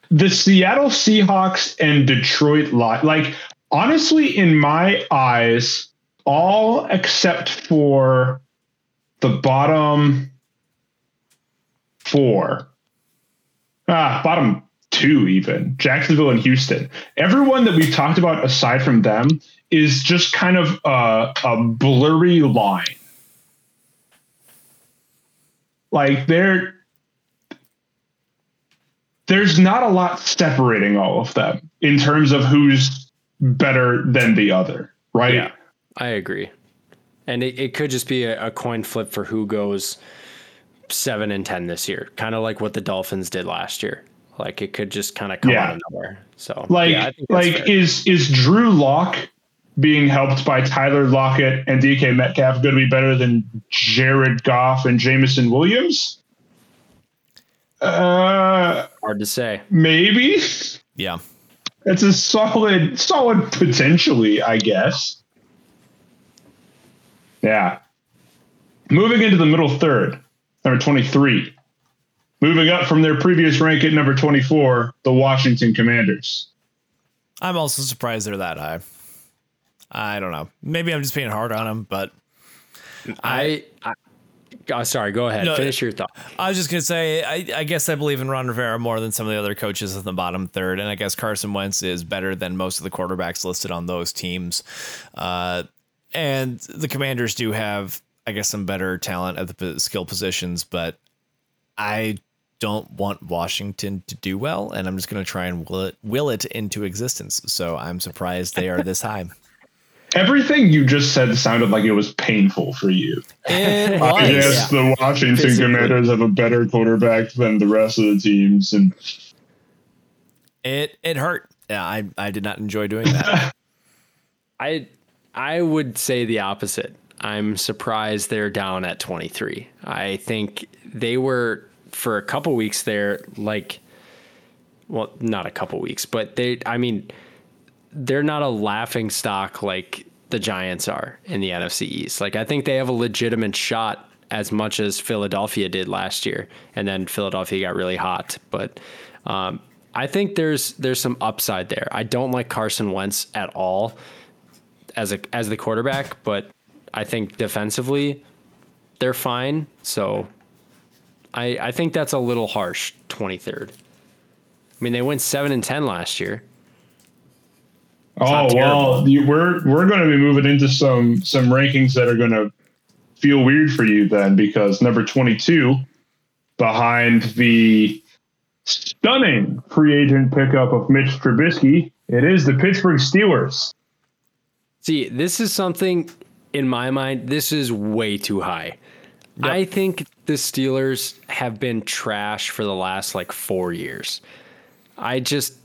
[SPEAKER 1] the Seattle Seahawks and Detroit Lions, like honestly, in my eyes, all except for the bottom four, ah, bottom two, even Jacksonville and Houston. Everyone that we've talked about aside from them is just kind of a, a blurry line. Like they're there's not a lot separating all of them in terms of who's better than the other, right?
[SPEAKER 2] Yeah, I agree. And it, it could just be a, a coin flip for who goes seven and ten this year, kind of like what the Dolphins did last year. Like it could just kind of come
[SPEAKER 1] Yeah.
[SPEAKER 2] out of nowhere. So
[SPEAKER 1] Like,
[SPEAKER 2] yeah, I think that's
[SPEAKER 1] like
[SPEAKER 2] fair.
[SPEAKER 1] is is Drew Lock being helped by Tyler Lockett and DK Metcalf going to be better than Jared Goff and Jameson Williams? Uh,
[SPEAKER 2] hard to say.
[SPEAKER 1] maybe.
[SPEAKER 3] Yeah.
[SPEAKER 1] It's a solid, solid potentially, I guess. Yeah. Moving into the middle third, number 23. Moving up from their previous rank at number 24, the Washington Commanders.
[SPEAKER 3] I'm also surprised they're that high. I don't know. Maybe I'm just being hard on them, but
[SPEAKER 2] I, I oh, sorry. Go ahead.
[SPEAKER 3] No,
[SPEAKER 2] Finish your thought.
[SPEAKER 3] I was just gonna say, I, I guess I believe in Ron Rivera more than some of the other coaches in the bottom third, and I guess Carson Wentz is better than most of the quarterbacks listed on those teams. Uh, and the Commanders do have, I guess, some better talent at the skill positions, but I don't want Washington to do well, and I'm just gonna try and will it, will it into existence. So I'm surprised they are this high.
[SPEAKER 1] Everything you just said sounded like it was painful for you.
[SPEAKER 3] It
[SPEAKER 1] I
[SPEAKER 3] was.
[SPEAKER 1] guess the Washington
[SPEAKER 2] Physically.
[SPEAKER 1] Commanders have a better quarterback than the rest of the teams, and
[SPEAKER 3] It it hurt. Yeah, I I did not enjoy doing that.
[SPEAKER 2] I I would say the opposite. I'm surprised they're down at 23. I think they were for a couple weeks there like well, not a couple weeks, but they I mean they're not a laughing stock like the Giants are in the NFC East. Like I think they have a legitimate shot as much as Philadelphia did last year, and then Philadelphia got really hot. But um, I think there's there's some upside there. I don't like Carson Wentz at all as a as the quarterback, but I think defensively they're fine. So I I think that's a little harsh. Twenty third. I mean, they went seven and ten last year.
[SPEAKER 1] oh well, you, we're we're going to be moving into some some rankings that are going to feel weird for you then, because number 22 behind the stunning free agent pickup of Mitch Trubisky, it is the Pittsburgh Steelers.
[SPEAKER 2] See, this is something in my mind, this is way too high. I think the Steelers have been trash for the last like four years. I just,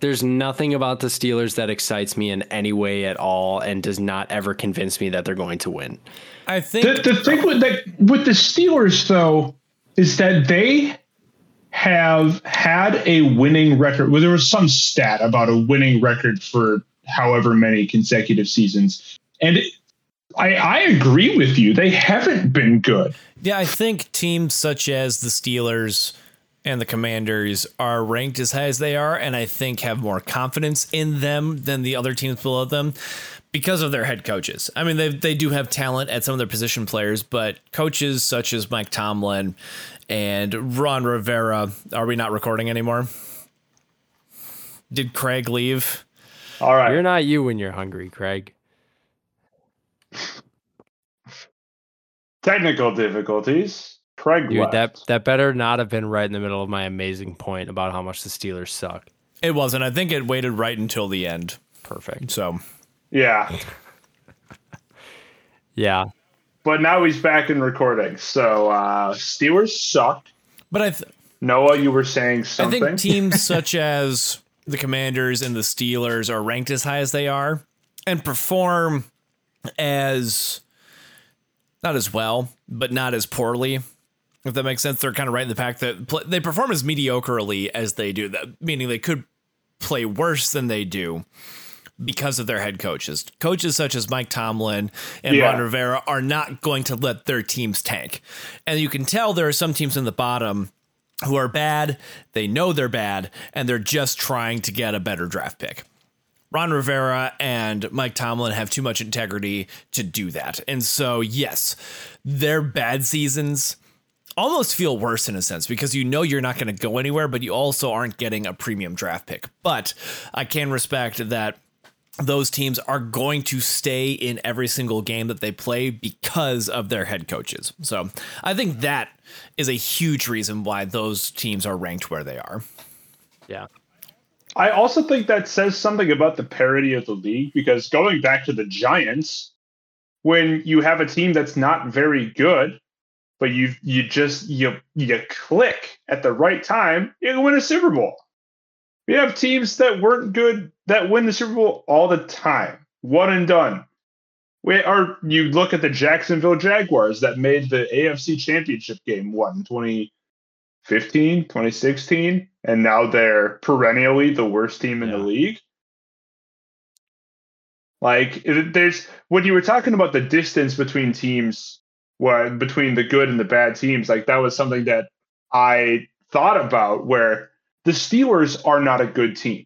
[SPEAKER 2] there's nothing about the Steelers that excites me in any way at all and does not ever convince me that they're going to win.
[SPEAKER 3] I think
[SPEAKER 1] The, the thing with the, with the Steelers, though, is that they have had a winning record. Well, there was some stat about a winning record for however many consecutive seasons. And I, I agree with you. They haven't been good.
[SPEAKER 3] Yeah, I think teams such as the Steelers and the Commanders are ranked as high as they are, and I think have more confidence in them than the other teams below them because of their head coaches. I mean, they they do have talent at some of their position players, but coaches such as Mike Tomlin and Ron Rivera. Are we not recording anymore? Did Craig leave?
[SPEAKER 1] All right.
[SPEAKER 2] You're not you when you're hungry, Craig.
[SPEAKER 1] Technical difficulties. Craig
[SPEAKER 2] Dude,
[SPEAKER 1] left.
[SPEAKER 2] that that better not have been right in the middle of my amazing point about how much the Steelers suck.
[SPEAKER 3] It wasn't. I think it waited right until the end.
[SPEAKER 2] Perfect.
[SPEAKER 3] So
[SPEAKER 1] yeah.
[SPEAKER 2] Yeah.
[SPEAKER 1] But now he's back in recording. So uh Steelers suck.
[SPEAKER 3] but I th-
[SPEAKER 1] Noah, you were saying something.
[SPEAKER 3] I think teams such as the Commanders and the Steelers are ranked as high as they are and perform as not as well, but not as poorly. If that makes sense, they're kind of right in the pack that they perform as mediocrely as they do. That meaning they could play worse than they do because of their head coaches. Coaches such as Mike Tomlin and
[SPEAKER 1] Yeah.
[SPEAKER 3] Ron Rivera are not going to let their teams tank. And you can tell there are some teams in the bottom who are bad, they know they're bad, and they're just trying to get a better draft pick. Ron Rivera and Mike Tomlin have too much integrity to do that. And so, yes, their bad seasons almost feel worse in a sense because you know you're not going to go anywhere, but you also aren't getting a premium draft pick. But I can respect that those teams are going to stay in every single game that they play because of their head coaches. So I think that is a huge reason why those teams are ranked where they are.
[SPEAKER 2] Yeah.
[SPEAKER 1] I also think that says something about the parity of the league because going back to the Giants, when you have a team that's not very good, but you you just you you click at the right time, you can win a Super Bowl. We have teams that weren't good that win the Super Bowl all the time, one and done. We are you look at the Jacksonville Jaguars that made the AFC Championship game one 2015, 2016, and now they're perennially the worst team in
[SPEAKER 2] Yeah.
[SPEAKER 1] the league. Like there's when you were talking about the distance between teams, what between the good and the bad teams, like that was something that I thought about where the Steelers are not a good team,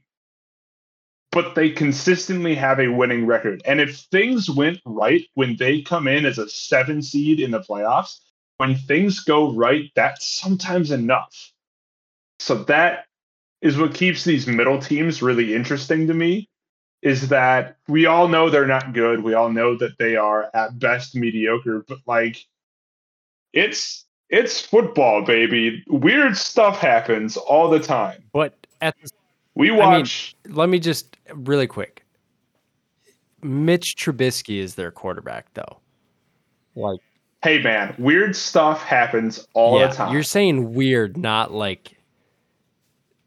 [SPEAKER 1] but they consistently have a winning record. And if things went right when they come in as a seven seed in the playoffs, when things go right, that's sometimes enough. So that is what keeps these middle teams really interesting to me is that we all know they're not good. We all know that they are at best mediocre, but like it's it's football, baby. Weird stuff happens all the time.
[SPEAKER 2] But at the,
[SPEAKER 1] We
[SPEAKER 2] mean-
[SPEAKER 1] watch
[SPEAKER 2] let me just really quick. Mitch Trubisky is their quarterback, though. Like,
[SPEAKER 1] hey man, weird stuff happens all
[SPEAKER 2] yeah,
[SPEAKER 1] the time.
[SPEAKER 2] you're saying weird, not like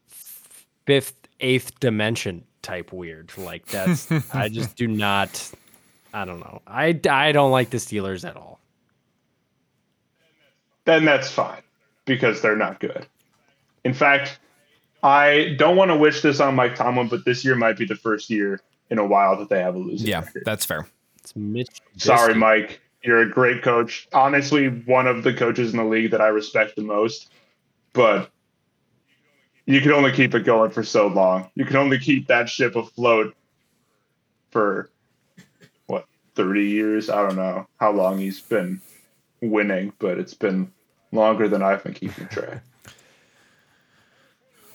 [SPEAKER 2] fifth, eighth dimension type weird. Like that's, I just do not. I don't know. I I don't like the Steelers at all.
[SPEAKER 1] then that's fine because they're not good. In fact, I don't want to wish this on Mike Tomlin, but this year might be the first year in a while that they have a losing
[SPEAKER 3] Yeah,
[SPEAKER 1] record.
[SPEAKER 3] that's fair.
[SPEAKER 2] It's Mitch.
[SPEAKER 1] Sorry, Mike. You're a great coach. Honestly, one of the coaches in the league that I respect the most. But you can only keep it going for so long. You can only keep that ship afloat for what, 30 years? I don't know how long he's been winning, but it's been longer than I've been keeping track.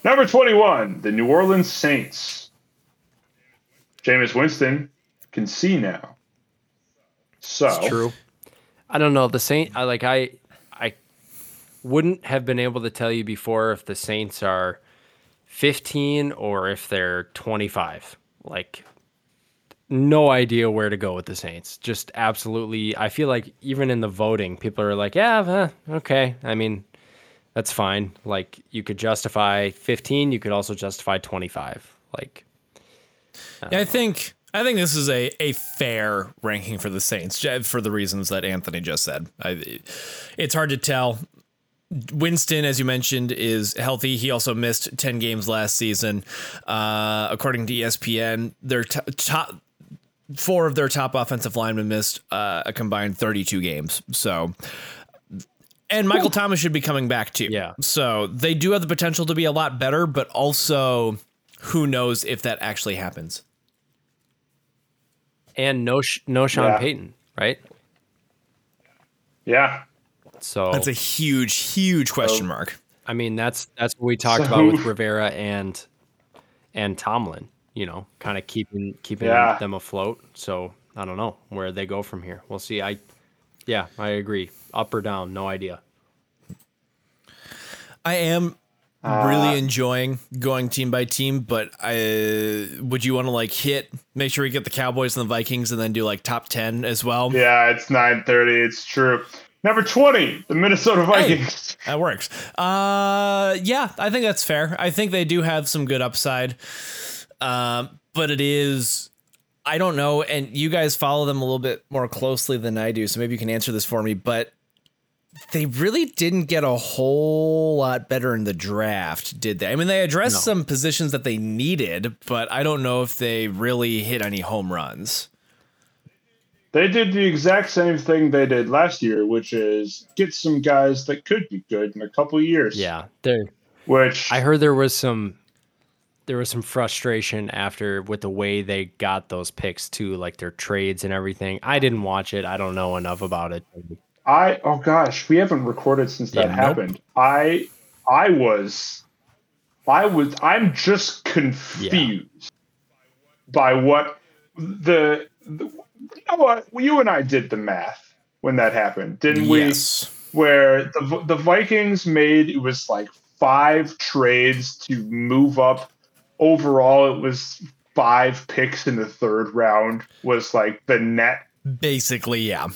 [SPEAKER 1] Number 21, the New Orleans Saints. Jameis Winston can see now. So
[SPEAKER 2] It's true. I don't know. The Saint, I like I I wouldn't have been able to tell you before if the Saints are 15 or if they're 25. Like no idea where to go with the Saints. Just absolutely I feel like even in the voting people are like, "Yeah, okay." I mean, that's fine. Like you could justify 15, you could also justify 25. Like
[SPEAKER 3] Yeah, I think I think this is a, a fair ranking for the Saints for the reasons that Anthony just said. I, it's hard to tell. Winston, as you mentioned, is healthy. He also missed ten games last season. Uh, according to ESPN, their t- top four of their top offensive linemen missed uh, a combined thirty-two games. So. And Michael Thomas should be coming back too.
[SPEAKER 2] Yeah.
[SPEAKER 3] So they do have the potential to be a lot better, but also who knows if that actually happens.
[SPEAKER 2] and no no Sean
[SPEAKER 1] Yeah.
[SPEAKER 2] Payton, right?
[SPEAKER 1] yeah,
[SPEAKER 2] So
[SPEAKER 3] That's a huge, huge question mark.
[SPEAKER 2] I mean, that's that's what we talked
[SPEAKER 1] So
[SPEAKER 2] about with Rivera and and Tomlin. You know, kind of keeping keeping
[SPEAKER 1] Yeah.
[SPEAKER 2] them afloat. So I don't know where they go from here. We'll see. I yeah, I agree. Up or down, no idea.
[SPEAKER 3] I am really enjoying going team by team, but I would you want to like hit, make sure we get the Cowboys and the Vikings, and then do like top ten as well.
[SPEAKER 1] yeah, it's nine thirty. It's true. Number twenty, the Minnesota Vikings.
[SPEAKER 3] That works. Uh, yeah, I think that's fair. I think they do have some good upside, um, but it is. I don't know, and you guys follow them a little bit more closely than I do, so maybe you can answer this for me. But they really didn't get a whole lot better in the draft, did they? I mean, they addressed
[SPEAKER 2] No.
[SPEAKER 3] some positions that they needed, but I don't know if they really hit any home runs.
[SPEAKER 1] They did the exact same thing they did last year, which is get some guys that could be good in a couple of years.
[SPEAKER 2] Yeah, there.
[SPEAKER 1] Which
[SPEAKER 2] I heard there was some there was some frustration after with the way they got those picks too, like their trades and everything. I didn't watch it. I don't know enough about it.
[SPEAKER 1] I oh gosh, we haven't recorded since that
[SPEAKER 3] Yeah, nope.
[SPEAKER 1] happened. I I was I was I'm just confused by what the, the you know what you and I did the math when that happened, didn't we? Where the the Vikings made it was like five trades to move up overall it was five picks in the third round was like the net
[SPEAKER 3] Basically, yeah.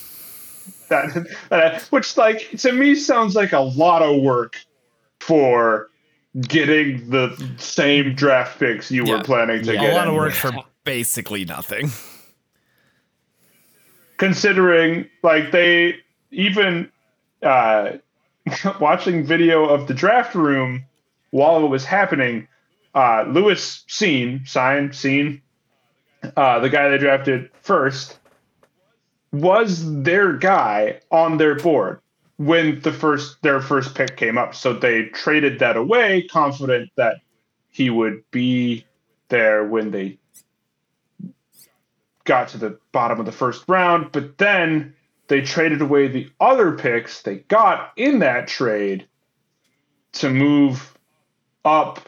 [SPEAKER 1] that, that which like to me sounds like a lot of work for getting the same draft picks you
[SPEAKER 3] Yeah.
[SPEAKER 1] were planning to
[SPEAKER 2] Yeah.
[SPEAKER 1] get.
[SPEAKER 3] A lot of work for basically nothing.
[SPEAKER 1] considering like they even uh watching video of the draft room while it was happening uh Lewis Cine sign seen uh the guy they drafted first was their guy on their board when the first their first pick came up. So they traded that away confident that he would be there when they got to the bottom of the first round, but then they traded away the other picks they got in that trade to move up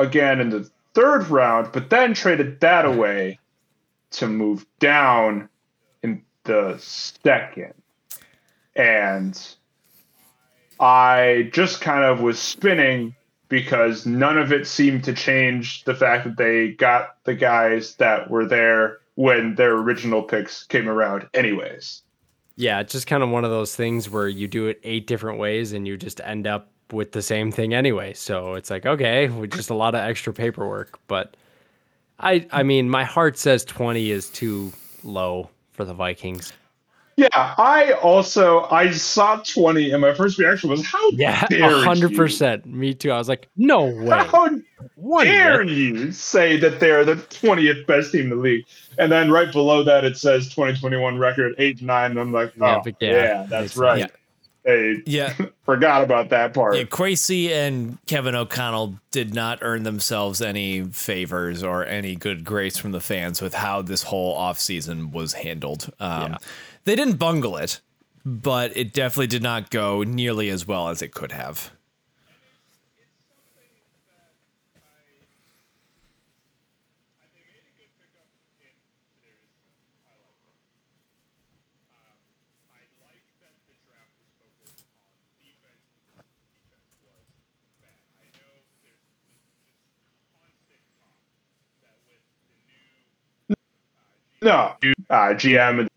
[SPEAKER 1] again in the third round, but then traded that away to move down in the second. And I just kind of was spinning because none of it seemed to change the fact that they got the guys that were there when their original picks came around, anyways.
[SPEAKER 2] Yeah, it's just kind of one of those things where you do it eight different ways and you just end up with the same thing anyway. So it's like, okay, just a lot of extra paperwork. But I I mean, my heart says 20 is too low for the Vikings.
[SPEAKER 1] Yeah, I also I saw twenty, and my first reaction was, "How
[SPEAKER 2] Yeah,
[SPEAKER 1] dare
[SPEAKER 2] a hundred percent. Me too. I was like, no
[SPEAKER 1] you?
[SPEAKER 2] way.
[SPEAKER 1] How
[SPEAKER 2] One
[SPEAKER 1] dare you say that they're the twentieth best team in the league?" And then right below that, it says twenty twenty one record eight nine. And I'm like, "Oh,
[SPEAKER 2] Yeah,
[SPEAKER 1] yeah,
[SPEAKER 2] yeah,
[SPEAKER 1] that's right."
[SPEAKER 3] sense.
[SPEAKER 1] Hey,
[SPEAKER 3] Yeah.
[SPEAKER 1] forgot about that part.
[SPEAKER 3] Yeah, Kwesi and Kevin O'Connell did not earn themselves any favors or any good grace from the fans with how this whole offseason was handled. Um,
[SPEAKER 2] Yeah.
[SPEAKER 3] They didn't bungle it, but it definitely did not go nearly as well as it could have.
[SPEAKER 1] No, uh, GM and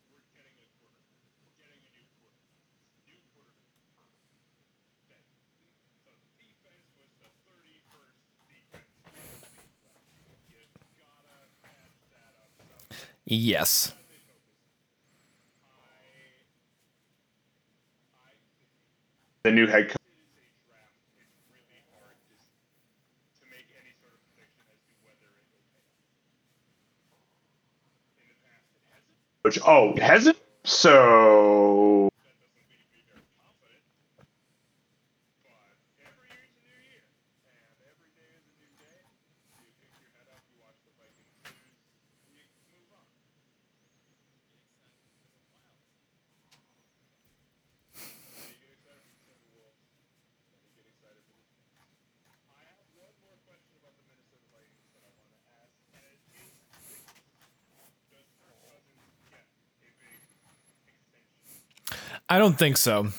[SPEAKER 3] Yes.
[SPEAKER 1] the new head coach. Which oh hasn't so
[SPEAKER 3] I don't think so.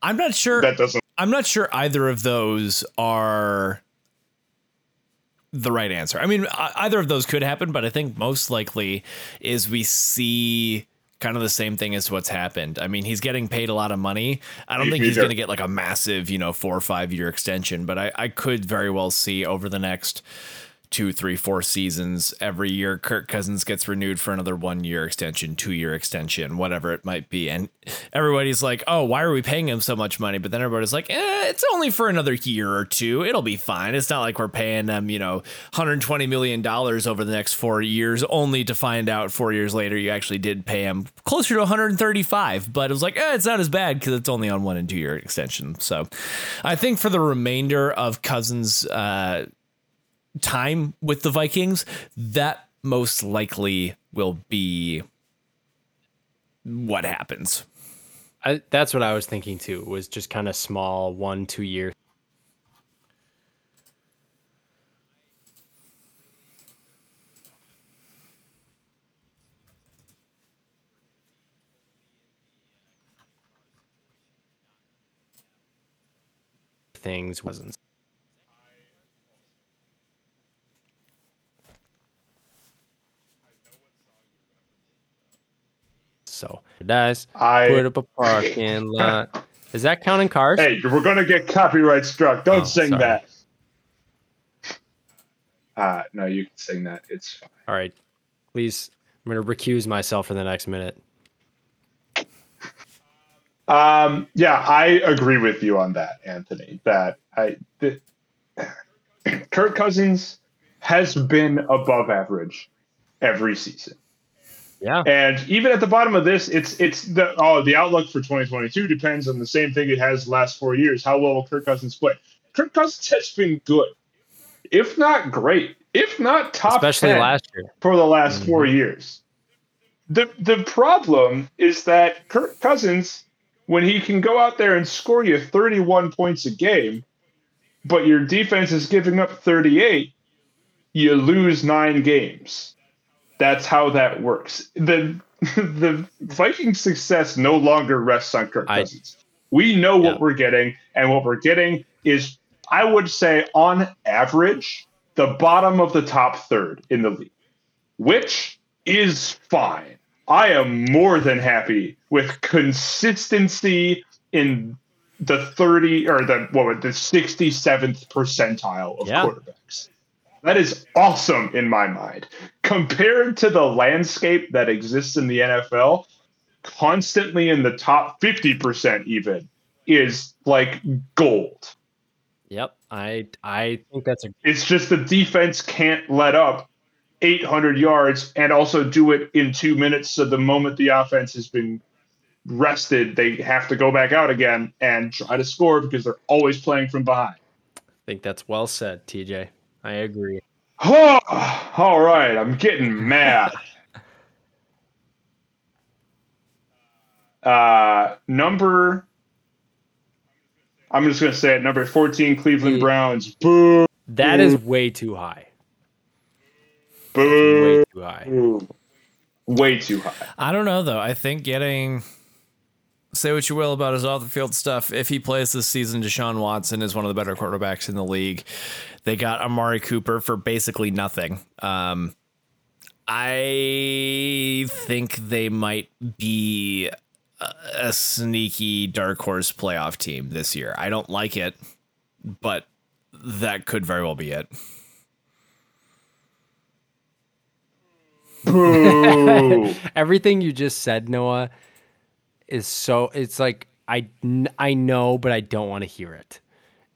[SPEAKER 3] I'm not sure.
[SPEAKER 1] that doesn't
[SPEAKER 3] I'm not sure either of those are the right answer. I mean, either of those could happen, but I think most likely is we see kind of the same thing as what's happened. I mean, he's getting paid a lot of money. I don't think he's going to get like a massive, you know, four or five year extension, but I, I could very well see over the next two, three, four seasons every year Kirk Cousins gets renewed for another one year extension, two year extension, whatever it might be. And everybody's like, oh, why are we paying him so much money? But then everybody's like, eh, it's only for another year or two. It'll be fine. It's not like we're paying them, you know, $120 million over the next four years, only to find out four years later you actually did pay him closer to 135. But it was like, eh, it's not as bad because it's only on one and two year extension. So I think for the remainder of Cousins' uh, time with the Vikings, that most likely will be what happens.
[SPEAKER 2] I, that's what I was thinking too. Was just kind of small, one, two year. Things wasn't. Paradise.
[SPEAKER 1] I
[SPEAKER 2] Put up a parking lot. Is that counting cars?
[SPEAKER 1] hey, we're gonna get copyright struck. Don't
[SPEAKER 2] Oh,
[SPEAKER 1] sing
[SPEAKER 2] sorry.
[SPEAKER 1] that. Uh no, you can sing that. It's fine.
[SPEAKER 2] All right, please. I'm gonna recuse myself for the next minute.
[SPEAKER 1] Um, yeah, I agree with you on that, Anthony. That I, the, Kirk Cousins has been above average every season,
[SPEAKER 2] Yeah,
[SPEAKER 1] and even at the bottom of this, it's it's the oh the outlook for 2022 depends on the same thing it has the last four years. How well will Kirk Cousins play? Kirk Cousins has been good, if not great, if not top,
[SPEAKER 2] especially
[SPEAKER 1] 10
[SPEAKER 2] last year.
[SPEAKER 1] for the last four mm-hmm. years. The the problem is that Kirk Cousins, when he can go out there and score you 31 points a game, but your defense is giving up 38, you lose nine games. That's how that works. The the Vikings' success no longer rests on Kirk
[SPEAKER 2] I-
[SPEAKER 1] Cousins. we know what
[SPEAKER 2] Yeah.
[SPEAKER 1] we're getting, and what we're getting is, I would say, on average, the bottom of the top third in the league, which is fine. I am more than happy with consistency in the 30 or the what the 67th percentile of
[SPEAKER 2] Yeah.
[SPEAKER 1] quarterbacks. That is awesome in my mind. Compared to the landscape that exists in the NFL, constantly in the top 50% even is like gold.
[SPEAKER 2] Yep, I I think that's a
[SPEAKER 1] It's just the defense can't let up 800 yards and also do it in two minutes. So the moment the offense has been rested, they have to go back out again and try to score because they're always playing from behind.
[SPEAKER 2] I think that's well said, TJ. I agree.
[SPEAKER 1] Oh, all right, I'm getting mad. Uh, number, I'm just gonna say it. Number 14, Cleveland Browns. Boo,
[SPEAKER 2] That is way too high.
[SPEAKER 1] boo,
[SPEAKER 2] Way too high.
[SPEAKER 1] way too high.
[SPEAKER 3] I don't know though. I think getting say what you will about his off the field stuff. If he plays this season, Deshaun Watson is one of the better quarterbacks in the league. They got Amari Cooper for basically nothing. Um, I think they might be a, a sneaky dark horse playoff team this year. I don't like it, but that could very well be it.
[SPEAKER 2] Everything you just said, Noah, is so it's like I I know, but I don't want to hear it.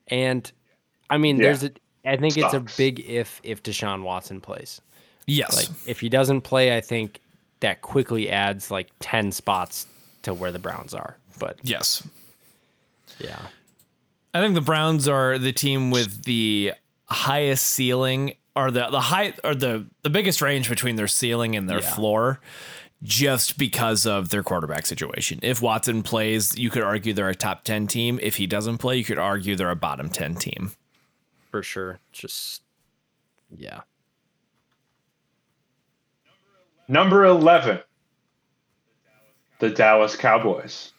[SPEAKER 2] And I mean,
[SPEAKER 1] Yeah.
[SPEAKER 2] there's a I think it's a big if if Deshaun Watson plays.
[SPEAKER 3] Yes.
[SPEAKER 2] Like if he doesn't play, I think that quickly adds like ten spots to where the Browns are. But
[SPEAKER 3] yes.
[SPEAKER 2] yeah,
[SPEAKER 3] I think the Browns are the team with the highest ceiling or the the high or the the biggest range between their ceiling and their
[SPEAKER 2] Yeah.
[SPEAKER 3] floor just because of their quarterback situation. If Watson plays, you could argue they're a top 10 team. If he doesn't play, you could argue they're a bottom 10 team.
[SPEAKER 2] for sure. Just yeah.
[SPEAKER 1] Number 11, the Dallas Cowboys.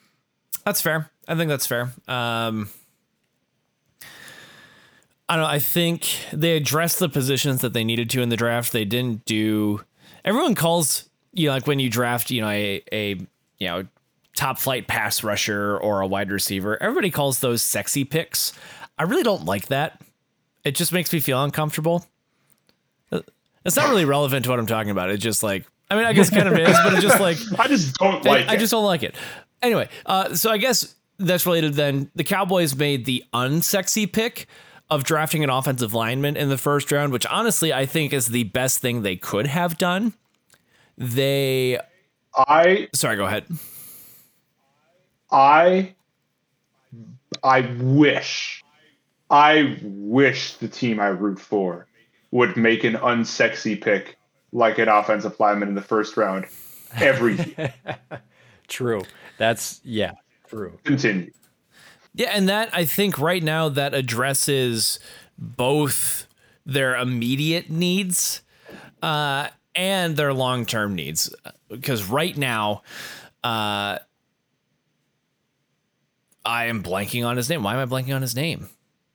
[SPEAKER 3] That's fair. I think that's fair. Um I don't know. I think they addressed the positions that they needed to in the draft. They didn't do. Everyone calls you know like when you draft you know a a you know top flight pass rusher or a wide receiver. Everybody calls those sexy picks. I really don't like that. It just makes me feel uncomfortable. It's not really relevant to what I'm talking about. It's just like I mean I guess it kind of is, but it's just like
[SPEAKER 1] I just don't like
[SPEAKER 3] I, I just don't like it. Anyway, uh, so I guess that's related. Then the Cowboys made the unsexy pick of drafting an offensive lineman in the first round, which honestly I think is the best thing they could have done. They
[SPEAKER 1] I
[SPEAKER 3] sorry, go ahead.
[SPEAKER 1] I I wish I wish the team I root for would make an unsexy pick like an offensive lineman in the first round every year.
[SPEAKER 2] True. That's yeah. True.
[SPEAKER 1] Continue.
[SPEAKER 3] Yeah, and that I think right now that addresses both their immediate needs uh, and their long term needs. Because right now, uh, I am blanking on his name. Why am I blanking on his name?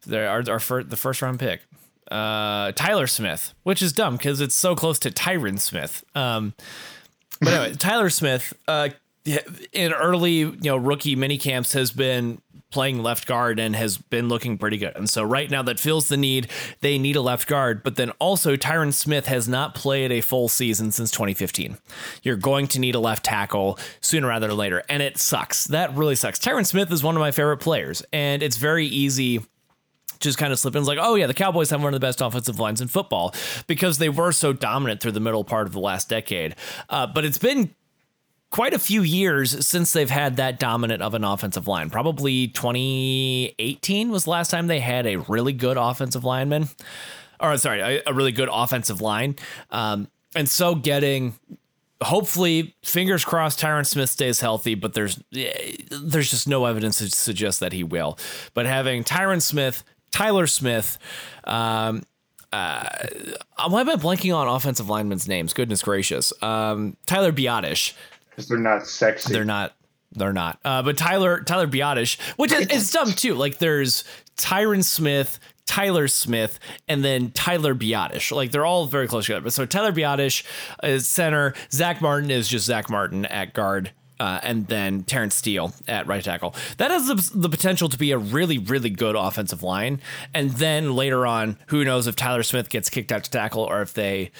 [SPEAKER 3] There our, our the first round pick, uh, Tyler Smith, which is dumb because it's so close to Tyron Smith. Um, but anyway, Tyler Smith, uh, in early you know rookie mini camps has been playing left guard and has been looking pretty good. And so right now that fills the need. They need a left guard, but then also Tyron Smith has not played a full season since 2015. You're going to need a left tackle sooner rather than later, and it sucks. That really sucks. Tyron Smith is one of my favorite players, and it's very easy to just kind of slip in. It's like, oh yeah, the Cowboys have one of the best offensive lines in football because they were so dominant through the middle part of the last decade. Uh, but it's been quite a few years since they've had that dominant of an offensive line. Probably 2018 was the last time they had a really good offensive lineman, or sorry, a, a really good offensive line. Um, and so getting hopefully fingers crossed Tyron Smith stays healthy, but there's there's just no evidence to suggest that he will. But having Tyron Smith, Tyler Smith, um, uh, why am I blanking on offensive linemen's names? Goodness gracious. Um, Tyler Biadasz,
[SPEAKER 1] because they're not sexy.
[SPEAKER 3] they're not. They're not. Uh, but Tyler Tyler Biadasz, which is, is dumb too. Like there's Tyron Smith, Tyler Smith, and then Tyler Biadasz. Like they're all very close together. But so Tyler Biadasz is center. Zack Martin is just Zack Martin at guard. Uh, and then Terence Steele at right tackle. That has the, the potential to be a really, really good offensive line. And then later on, who knows if Tyler Smith gets kicked out to tackle or if they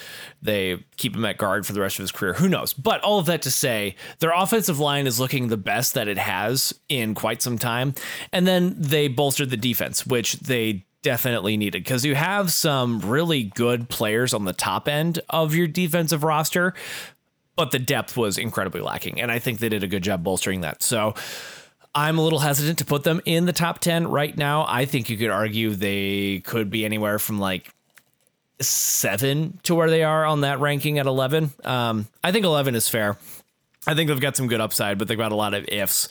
[SPEAKER 3] they keep him at guard for the rest of his career. Who knows? But all of that to say, their offensive line is looking the best that it has in quite some time. And then they bolstered the defense, which they definitely needed because you have some really good players on the top end of your defensive roster, but the depth was incredibly lacking. And I think they did a good job bolstering that. So I'm a little hesitant to put them in the top 10 right now. I think you could argue they could be anywhere from like seven to where they are on that ranking at 11. Um, I think 11 is fair. I think they've got some good upside, but they've got a lot of ifs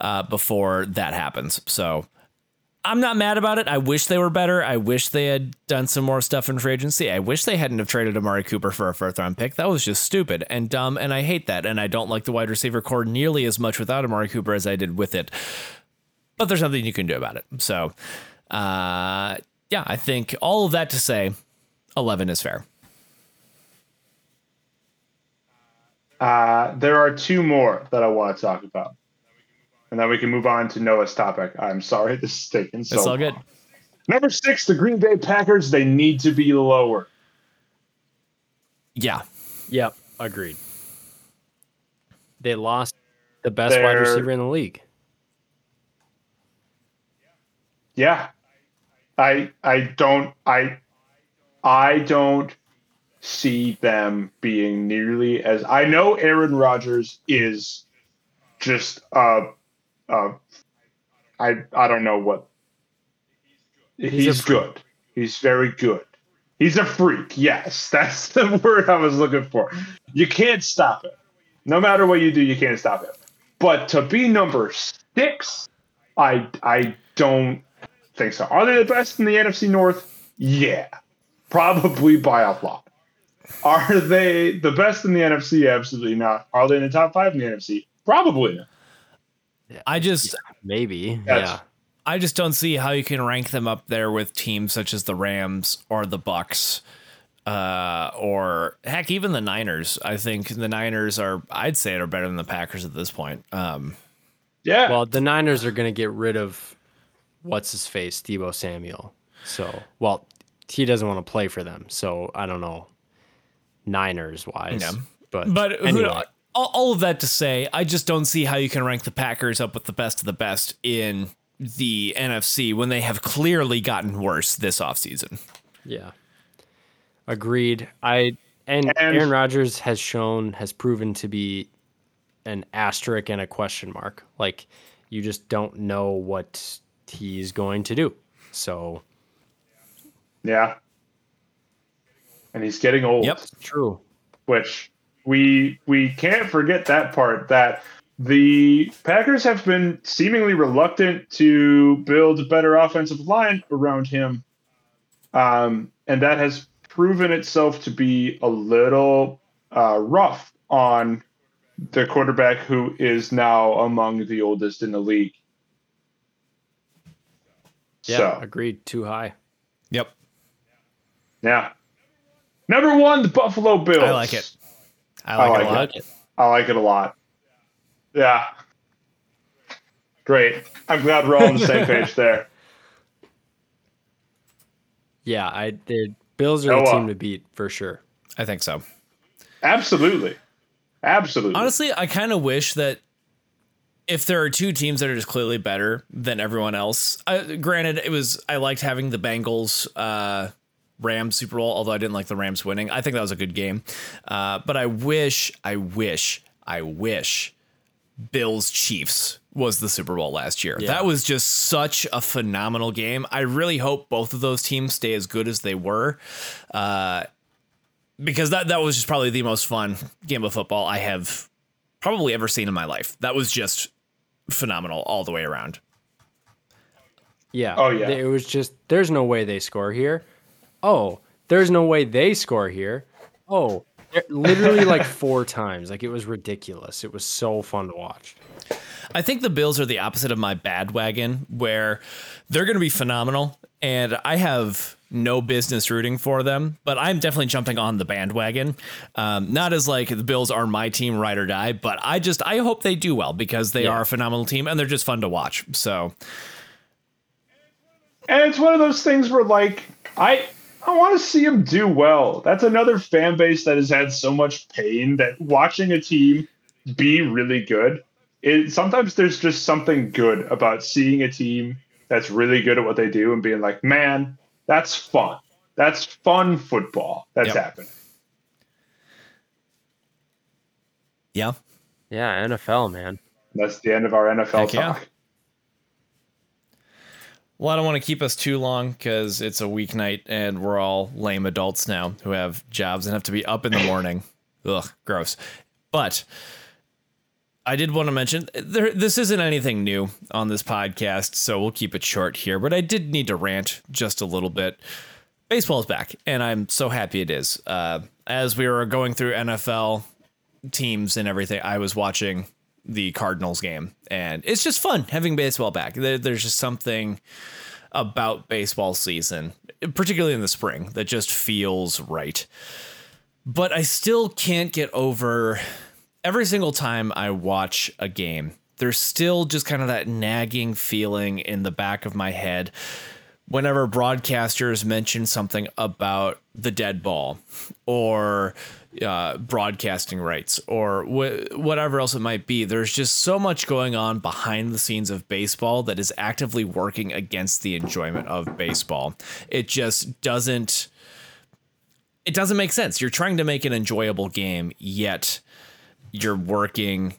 [SPEAKER 3] uh, before that happens. So I'm not mad about it. I wish they were better. I wish they had done some more stuff in free agency. I wish they hadn't have traded Amari Cooper for a first round pick. That was just stupid and dumb, and I hate that. And I don't like the wide receiver core nearly as much without Amari Cooper as I did with it. But there's nothing you can do about it. So, uh, yeah, I think all of that to say, 11 is fair.
[SPEAKER 1] Uh, there are two more that I want to talk about, and then we can move on to Noah's topic. I'm sorry, this is taking so.
[SPEAKER 3] It's all good.
[SPEAKER 1] long. Number six, the Green Bay Packers. They need to be lower.
[SPEAKER 3] Yeah.
[SPEAKER 2] Yep, agreed. They lost the best wide
[SPEAKER 1] They're-
[SPEAKER 2] receiver in the league.
[SPEAKER 1] Yeah, I I don't I I don't see them being nearly as I know Aaron Rodgers is just uh uh I I don't know what he's,
[SPEAKER 2] freak.
[SPEAKER 1] good. He's very good. He's a freak. Yes, that's the word I was looking for. You can't stop it. No matter what you do, you can't stop it. But to be number six, I I don't think so. Are they the best in the NFC North? Yeah, probably by a lot. Are they the best in the NFC? Absolutely not. Are they in the top five in the NFC? Probably.
[SPEAKER 3] I just
[SPEAKER 2] Maybe.
[SPEAKER 1] That's-
[SPEAKER 2] yeah.
[SPEAKER 3] I just don't see how you can rank them up there with teams such as the Rams or the Bucs, uh, or heck, even the Niners. I think the Niners are, I'd say, are better than the Packers at this point. Um,
[SPEAKER 1] Yeah.
[SPEAKER 2] Well, the Niners are going to get rid of what's his face, Deebo Samuel. So, well, he doesn't want to play for them. So I don't know, Niners wise.
[SPEAKER 3] Yeah.
[SPEAKER 2] But
[SPEAKER 3] but who,
[SPEAKER 2] anyway,
[SPEAKER 3] all, all of that to say, I just don't see how you can rank the Packers up with the best of the best in the NFC when they have clearly gotten worse this offseason.
[SPEAKER 2] yeah, agreed. I and,
[SPEAKER 1] And-
[SPEAKER 2] Aaron Rodgers has shown has proven to be an asterisk and a question mark. Like you just don't know what he's going to do. So
[SPEAKER 1] yeah. And he's getting old.
[SPEAKER 3] Yep.
[SPEAKER 2] true.
[SPEAKER 1] which we we can't forget that part that the Packers have been seemingly reluctant to build a better offensive line around him, um, and that has proven itself to be a little uh, rough on the quarterback who is now among the oldest in the league.
[SPEAKER 2] Yeah,
[SPEAKER 1] So,
[SPEAKER 2] agreed. Too high.
[SPEAKER 3] Yep.
[SPEAKER 1] yeah. Number one, the Buffalo Bills.
[SPEAKER 3] I like it. I like,
[SPEAKER 1] I
[SPEAKER 3] it a
[SPEAKER 1] like
[SPEAKER 3] lot.
[SPEAKER 1] it. I like it a lot. Yeah. Great. I'm glad we're all on the same page there.
[SPEAKER 2] Yeah, I the Bills are the
[SPEAKER 1] Noah.
[SPEAKER 2] team to beat for sure.
[SPEAKER 3] I think so.
[SPEAKER 1] Absolutely. Absolutely.
[SPEAKER 3] Honestly, I kind of wish that if there are two teams that are just clearly better than everyone else, I, granted, it was I liked having the Bengals uh, Rams Super Bowl, although I didn't like the Rams winning. I think that was a good game, uh, but I wish, I wish, I wish Bills Chiefs was the Super Bowl last year.
[SPEAKER 2] Yeah.
[SPEAKER 3] That was just such a phenomenal game. I really hope both of those teams stay as good as they were. Uh, because that that was just probably the most fun game of football I have probably ever seen in my life. That was just phenomenal all the way around.
[SPEAKER 2] Yeah.
[SPEAKER 1] Oh, yeah.
[SPEAKER 2] It was just there's no way they score here. Oh, there's no way they score here. Oh, literally like four times. Like it was ridiculous. It was so fun to watch.
[SPEAKER 3] I think the Bills are the opposite of my bad wagon, where they're going to be phenomenal, and I have no business rooting for them, but I'm definitely jumping on the bandwagon. Um, not as like the Bills are my team, ride or die, but I just I hope they do well because they
[SPEAKER 2] Yeah.
[SPEAKER 3] are a phenomenal team and they're just fun to watch. So
[SPEAKER 1] And it's one of those things where like I I want to see him do well. That's another fan base that has had so much pain that watching a team be really good. It sometimes there's just something good about seeing a team that's really good at what they do and being like, man, that's fun. That's fun football that's
[SPEAKER 3] Yep.
[SPEAKER 1] happening.
[SPEAKER 3] yeah,
[SPEAKER 2] Yeah, NFL, man.
[SPEAKER 1] That's the end of our NFL
[SPEAKER 3] Heck yeah. Well, I don't want to keep us too long because it's a weeknight and we're all lame adults now who have jobs and have to be up in the morning. Ugh, gross. But I did want to mention there, this isn't anything new on this podcast, so we'll keep it short here. But I did need to rant just a little bit. Baseball is back, and I'm so happy it is. Uh, as we were going through NFL teams and everything, I was watching the Cardinals game, and it's just fun having baseball back. There, there's just something about baseball season, particularly in the spring, that just feels right. But I still can't get over every single time I watch a game, there's still just kind of that nagging feeling in the back of my head whenever broadcasters mention something about the dead ball or uh, broadcasting rights or wh- whatever else it might be. There's just so much going on behind the scenes of baseball that is actively working against the enjoyment of baseball. It just doesn't. It doesn't make sense. You're trying to make an enjoyable game, yet you're working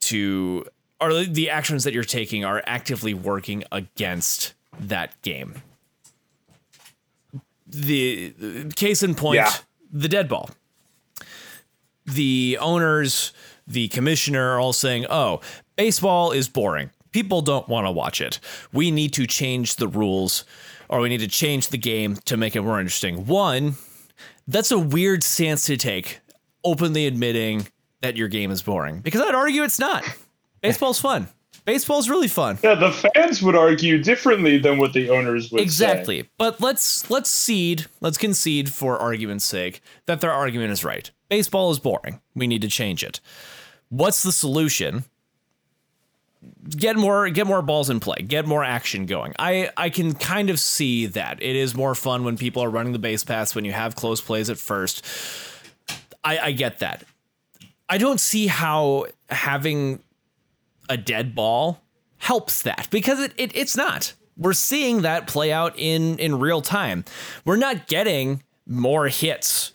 [SPEAKER 3] to, or the actions that you're taking are actively working against that game. The, the case in point,
[SPEAKER 1] Yeah.
[SPEAKER 3] the dead ball. The owners, the commissioner are all saying, oh, baseball is boring. People don't want to watch it. We need to change the rules or we need to change the game to make it more interesting. One, that's a weird stance to take, openly admitting that your game is boring. Because I'd argue it's not. Baseball's fun. Baseball's really fun.
[SPEAKER 1] Yeah, the fans would argue differently than what the owners would say.
[SPEAKER 3] Exactly. But let's let's cede, let's concede for argument's sake that their argument is right. Baseball is boring. We need to change it. What's the solution? Get more get more balls in play. Get more action going. I I can kind of see that. It is more fun when people are running the base paths when you have close plays at first. I I get that. I don't see how having a dead ball helps that because it, it it's not. We're seeing that play out in in real time. We're not getting more hits.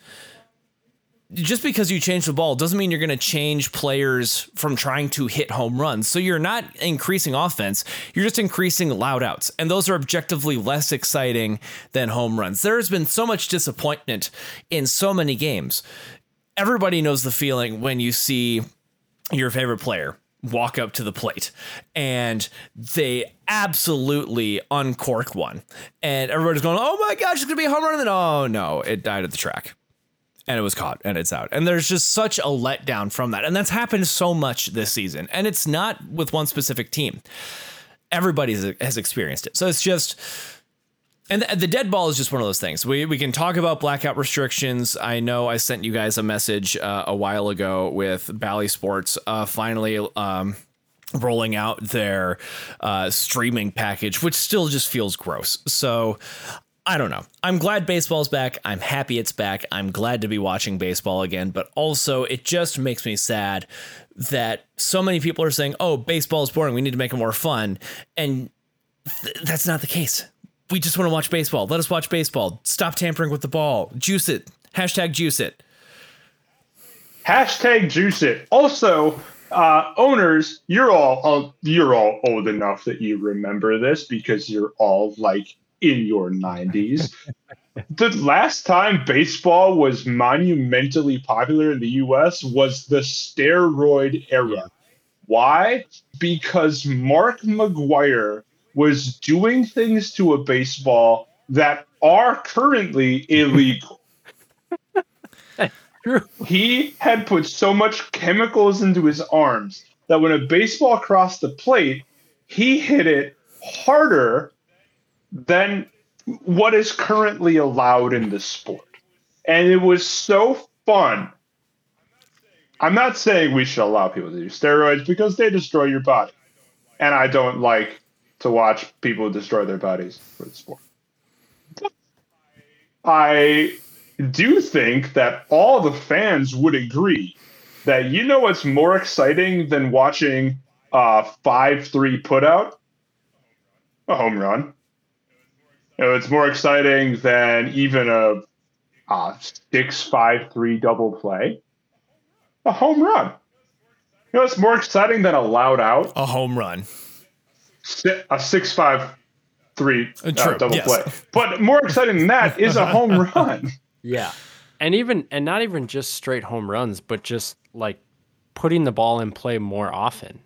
[SPEAKER 3] Just because you change the ball doesn't mean you're going to change players from trying to hit home runs. So you're not increasing offense, you're just increasing loud outs. And those are objectively less exciting than home runs. There has been so much disappointment in so many games. Everybody knows the feeling when you see your favorite player walk up to the plate and they absolutely uncork one. And everybody's going, oh my gosh, it's going to be a home run. And then, oh no, it died at the track. And it was caught and it's out. And there's just such a letdown from that. And that's happened so much this season. And it's not with one specific team. Everybody has experienced it. So it's just, And the, dead ball is just one of those things. We, we can talk about blackout restrictions. I know I sent you guys a message uh, a while ago with Bally Sports uh, finally um, rolling out their uh, streaming package, which still just feels gross. So I don't know. I'm glad baseball's back. I'm happy it's back. I'm glad to be watching baseball again, but also it just makes me sad that so many people are saying, "Oh, baseball is boring. We need to make it more fun." And th- that's not the case we just want to watch baseball. Let us watch baseball. Stop tampering with the ball. Juice it. Hashtag juice it.
[SPEAKER 1] Hashtag juice it. Also, uh, owners, you're all uh, you're all old enough that you remember this because you're all like in your 90s. the last time baseball was monumentally popular in the US was the steroid era. Why? Because Mark McGwire was doing things to a baseball that are currently illegal. he had put so much chemicals into his arms that when a baseball crossed the plate, he hit it harder than what is currently allowed in the sport. And it was so fun. I'm not saying we should allow people to do steroids because they destroy your body. And I don't like to watch people destroy their bodies for the sport. I do think that all the fans would agree that you know what's more exciting than watching a 5 3 putout? A home run. You know, it's more exciting than even a, a 6 5 3 double play. A home run. You know, it's more exciting than a loud out.
[SPEAKER 3] A home run
[SPEAKER 1] a six five three uh, double yes. play. But more exciting than that is a home run.
[SPEAKER 2] Yeah, and even and not even just straight home runs, but just like putting the ball in play more often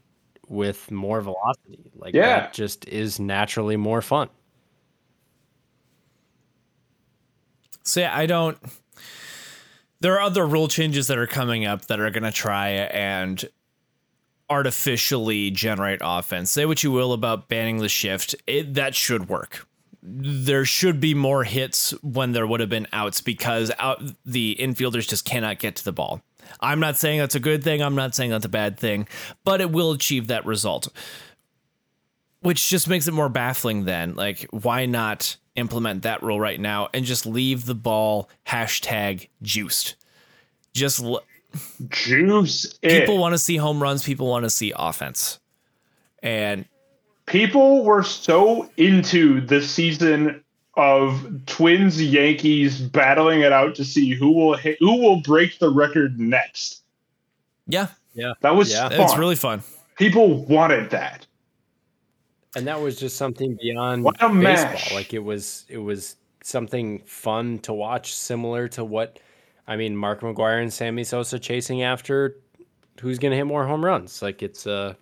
[SPEAKER 2] with more velocity. Like yeah. that just is naturally more fun.
[SPEAKER 3] So yeah, I don't. There are other rule changes that are coming up that are going to try and artificially generate offense. Say what you will about banning the shift, it, that should work. There should be more hits when there would have been outs because out the infielders just cannot get to the ball. I'm not saying that's a good thing. I'm not saying that's a bad thing, but it will achieve that result. Which just makes it more baffling then. Like, why not implement that rule right now and just leave the ball hashtag juiced? Just l-
[SPEAKER 1] juice.
[SPEAKER 3] It. People want to see home runs. People want to see offense, and
[SPEAKER 1] people were so into the season of Twins Yankees battling it out to see who will hit, who will break the record next.
[SPEAKER 3] Yeah,
[SPEAKER 2] yeah,
[SPEAKER 1] that was yeah.
[SPEAKER 3] It's really fun.
[SPEAKER 1] People wanted that,
[SPEAKER 2] and that was just something beyond baseball. Like it was, it was something fun to watch, similar to what I mean, Mark McGwire and Sammy Sosa chasing after who's going to hit more home runs. Like it's a,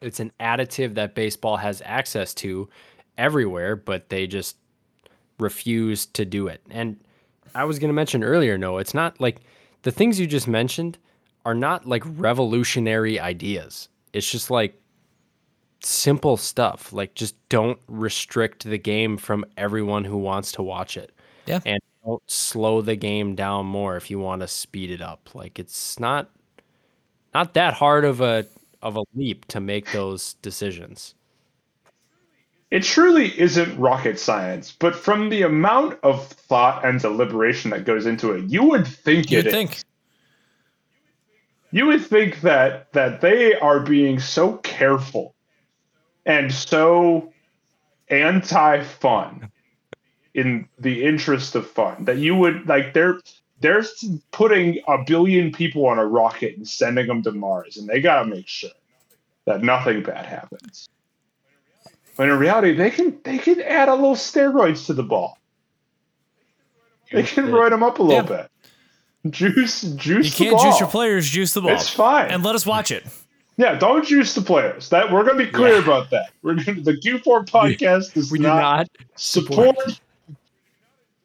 [SPEAKER 2] it's an additive that baseball has access to everywhere, but they just refuse to do it. And I was going to mention earlier, no, it's not like the things you just mentioned are not like revolutionary ideas. It's just like simple stuff. Like just don't restrict the game from everyone who wants to watch it.
[SPEAKER 3] Yeah.
[SPEAKER 2] And don't slow the game down more if you want to speed it up. Like it's not not that hard of a of a leap to make those decisions.
[SPEAKER 1] It truly isn't rocket science, but from the amount of thought and deliberation that goes into it, you would think
[SPEAKER 3] You'd
[SPEAKER 1] it
[SPEAKER 3] think.
[SPEAKER 1] Is. You would think that that they are being so careful and so anti-fun in the interest of fun that you would like they're they're putting a billion people on a rocket and sending them to Mars and they got to make sure that nothing bad happens. When in reality they can they can add a little steroids to the ball. They can roid them up a little yeah. bit. Juice juice
[SPEAKER 3] You can't juice your players, juice the ball.
[SPEAKER 1] It's fine.
[SPEAKER 3] And let us watch it.
[SPEAKER 1] Yeah, don't juice the players. That we're going to be clear yeah. about that. We're gonna, the Q4 podcast does
[SPEAKER 2] we
[SPEAKER 1] not,
[SPEAKER 2] not
[SPEAKER 1] support, support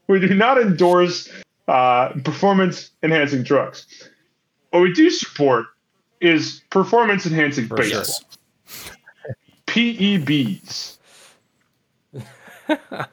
[SPEAKER 1] we do not endorse uh, performance enhancing drugs. What we do support is performance enhancing baseball. PEBs.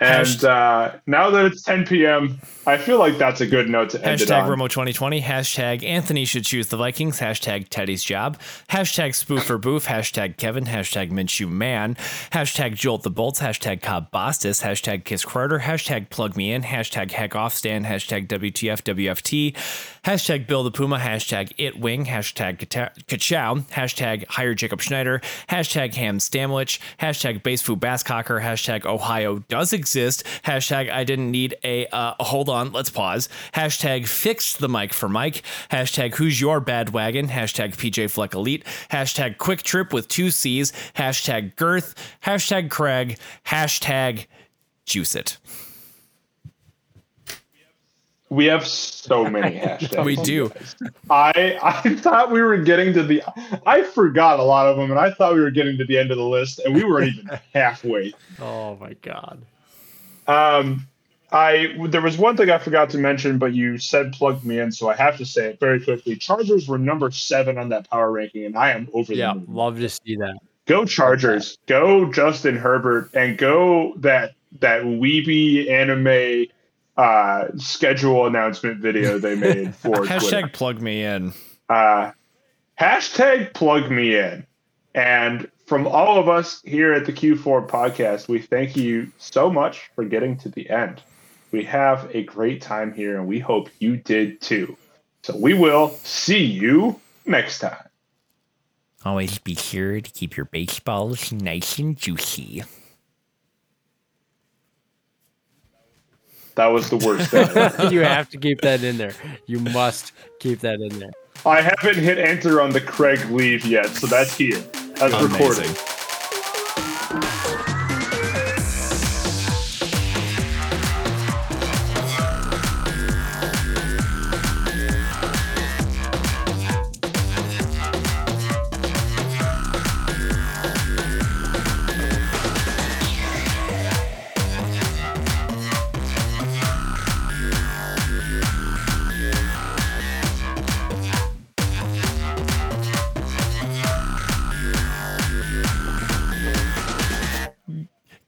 [SPEAKER 1] And uh, now that it's 10 p.m., I feel like that's a good note to end it
[SPEAKER 3] Hashtag
[SPEAKER 1] on.
[SPEAKER 3] Romo 2020. Hashtag Anthony should choose the Vikings. Hashtag Teddy's job. Hashtag Spoof or Boof. Hashtag Kevin. Hashtag Minshew Man. Hashtag Jolt the Bolts. Hashtag Cobb Bostis. Hashtag Kiss Carter. Hashtag Plug Me In. Hashtag Heck Off Stand. Hashtag WTF WFT. Hashtag Bill the Puma. Hashtag It Wing. Hashtag Kachow. Hashtag Hire Jacob Schneider. Hashtag Ham Stamlich. Hashtag Base Food Basscocker. Hashtag Ohio does exist. Hashtag I didn't need a uh, hold on. Let's pause. Hashtag fix the mic for Mike. Hashtag who's your bad wagon. Hashtag PJ Fleck Elite. Hashtag quick trip with two C's. Hashtag girth. Hashtag Craig. Hashtag juice it.
[SPEAKER 1] We have so many hashtags.
[SPEAKER 3] We do.
[SPEAKER 1] I I thought we were getting to the. I forgot a lot of them, and I thought we were getting to the end of the list, and we weren't even halfway.
[SPEAKER 2] Oh my god.
[SPEAKER 1] Um, I there was one thing I forgot to mention, but you said plugged me in, so I have to say it very quickly. Chargers were number seven on that power ranking, and I am over
[SPEAKER 2] Yeah,
[SPEAKER 1] the moon.
[SPEAKER 2] Yeah love to see that.
[SPEAKER 1] Go Chargers, go Justin Herbert, and go that that weeby anime uh, schedule announcement video they made for Twitter.
[SPEAKER 3] Hashtag plug me in.
[SPEAKER 1] uh, hashtag plug me in. And from all of us here at the Q4 podcast, we thank you so much for getting to the end. We have a great time here and we hope you did too. So we will see you next time.
[SPEAKER 3] Always be sure to keep your baseballs nice and juicy.
[SPEAKER 1] That was the worst thing.
[SPEAKER 2] you have to keep that in there. You must keep that in there.
[SPEAKER 1] I haven't hit enter on the Craig leave yet, so that's here. That's recorded.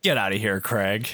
[SPEAKER 3] Get out of here, Craig.